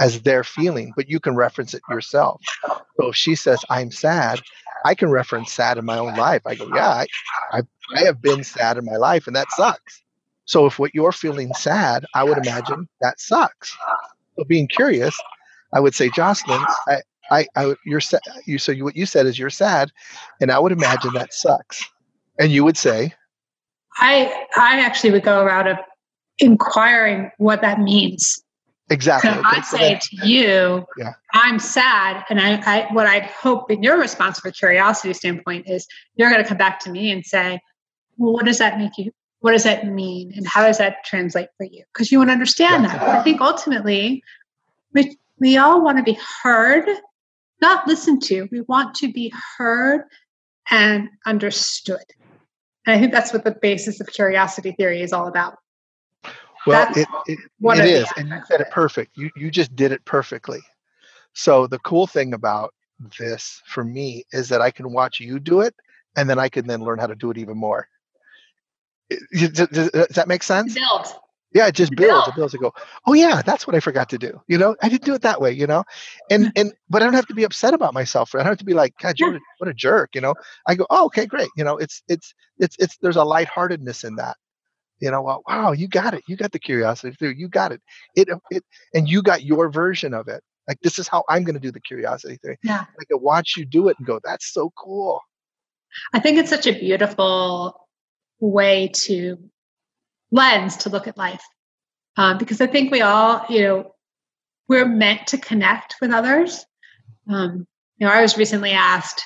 as their feeling, but you can reference it yourself. So if she says, I'm sad, I can reference sad in my own life. I go, yeah, I, I, I have been sad in my life and that sucks. So if what you're feeling sad, I would imagine that sucks. So being curious, I would say, Jocelyn, I, I, I you're sad. You, so you, what you said is you're sad, and I would imagine that sucks. And you would say, I I actually would go around of inquiring what that means. Exactly. So I say to you, yeah. I'm sad, and I, I what I'd hope in your response from a curiosity standpoint is you're going to come back to me and say, well, what does that make you? What does that mean, and how does that translate for you? Because you want to understand yeah. that. I think ultimately, we we all want to be heard, not listened to. We want to be heard and understood. And I think that's what the basis of curiosity theory is all about. Well, it, it, it is. And you said it perfect. You, you just did it perfectly. So the cool thing about this for me is that I can watch you do it and then I can then learn how to do it even more. Does, does that make sense? Build. Yeah, it just builds. It builds to go, oh yeah, that's what I forgot to do. You know, I didn't do it that way, you know? And and but I don't have to be upset about myself. I don't have to be like, God, what, a, jerk, you know. I go, oh, okay, great. You know, it's it's it's it's there's a lightheartedness in that. You know, well, wow, you got it. You got the curiosity theory. You got it. It uh, it and you got your version of it. Like this is how I'm gonna do the curiosity thing. Yeah. Like, I can watch you do it and go, that's so cool. I think it's such a beautiful way to lens to look at life. Um, because I think we all, you know, we're meant to connect with others. Um, you know, I was recently asked,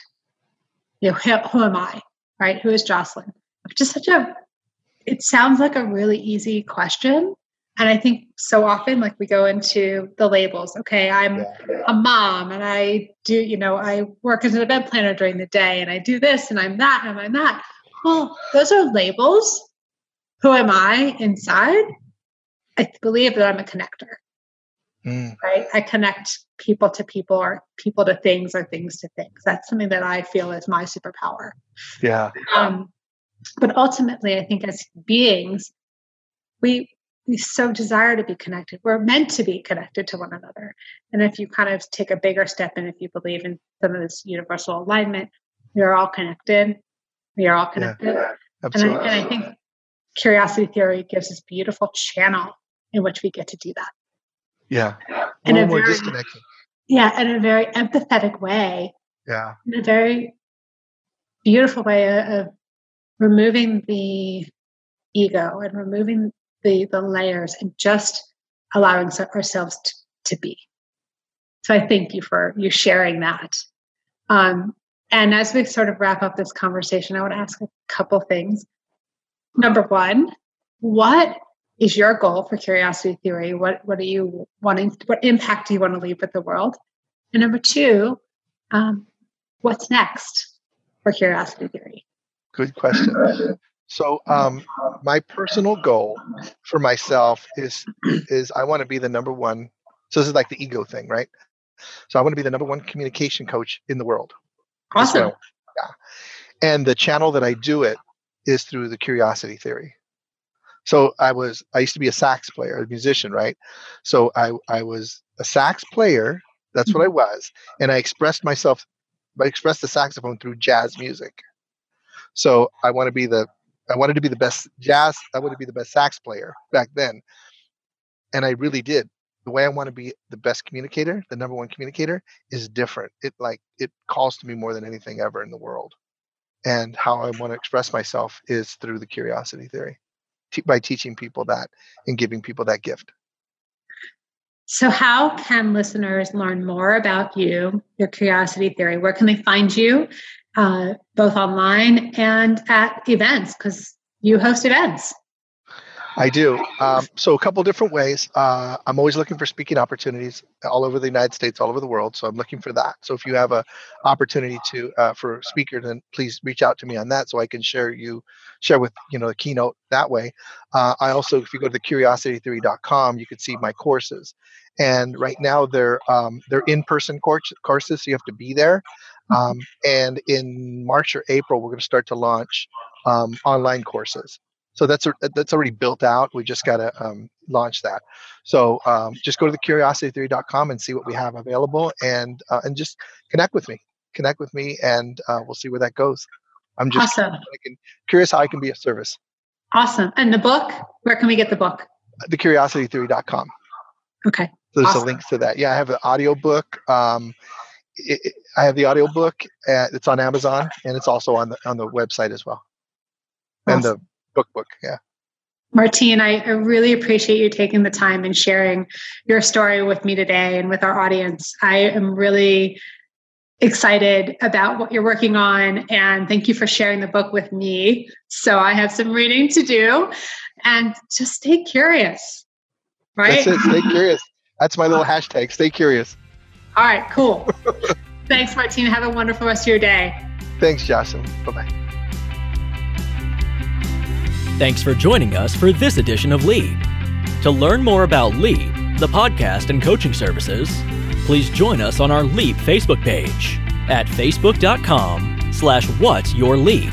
you know, who, who am I? Right? Who is Jocelyn? Just such a, it sounds like a really easy question. And I think so often, like we go into the labels. Okay, I'm a mom and I do, you know, I work as an event planner during the day and I do this and I'm that and I'm that. Well, those are labels. Who am I inside? I believe that I'm a connector. Mm. Right? I connect people to people or people to things or things to things. That's something that I feel is my superpower. Yeah. Um, but ultimately, I think as beings, we we so desire to be connected. We're meant to be connected to one another. And if you kind of take a bigger step and if you believe in some of this universal alignment, we are all connected. We are all connected. Yeah, and, I, and I think curiosity theory gives this beautiful channel in which we get to do that. Yeah. In a very, Yeah, in a very empathetic way. Yeah. In a very beautiful way of removing the ego and removing the the layers and just allowing ourselves to, to be. So I thank you for you sharing that. Um, and as we sort of wrap up this conversation, I want to ask a couple things. Number one, what is your goal for curiosity theory? What what are you wanting? What impact do you want to leave with the world? And number two, um, what's next for curiosity theory? Good question. So, um, my personal goal for myself is is I want to be the number one. So this is like the ego thing, right? So I want to be the number one communication coach in the world. Awesome. yeah. And the channel that I do it is through the curiosity theory. So I was I used to be a sax player, a musician, right? So I I was a sax player. That's what I mm-hmm. was, and I expressed myself. I expressed the saxophone through jazz music. So I want to be the I wanted to be the best jazz. I wanted to be the best sax player back then, and I really did. The way I want to be the best communicator, the number one communicator, is different. It like it calls to me more than anything ever in the world, and how I want to express myself is through the curiosity theory, t- by teaching people that and giving people that gift. So, how can listeners learn more about you, your curiosity theory? Where can they find you? uh, both online and at events because you host events. I do. Um, so a couple different ways. Uh, I'm always looking for speaking opportunities all over the United States, all over the world. So I'm looking for that. So if you have a opportunity to uh, for a speaker, then please reach out to me on that so I can share you share with you know the keynote that way. Uh, I also, if you go to the curiositytheory.com, you can see my courses. And right now they're um, they're in-person course, courses, so you have to be there. Um, and in March or April, we're going to start to launch um, online courses. So that's that's already built out. We just got to um, launch that. So um, just go to the curiositytheory.com and see what we have available, and uh, and just connect with me. Connect with me, and uh, we'll see where that goes. I'm just awesome. can, curious how I can be of service. Awesome. And the book, where can we get the book? Thecuriositytheory.com. Okay. So there's awesome. a link to that. Yeah, I have an audio book. Um, it, I have the audio book. it's on Amazon, and it's also on the on the website as well, awesome. and the book book. Yeah. Martine, I, I really appreciate you taking the time and sharing your story with me today and with our audience. I am really excited about what you're working on and thank you for sharing the book with me. So I have some reading to do and just stay curious. Right? That's it. Stay curious. That's my little hashtag. Stay curious. All right, cool. Thanks, Martine. Have a wonderful rest of your day. Thanks, Jocelyn. Bye bye. Thanks for joining us for this edition of Lead. To learn more about Lead, the podcast and coaching services, please join us on our Leap Facebook page at facebook.com slash what's your lead.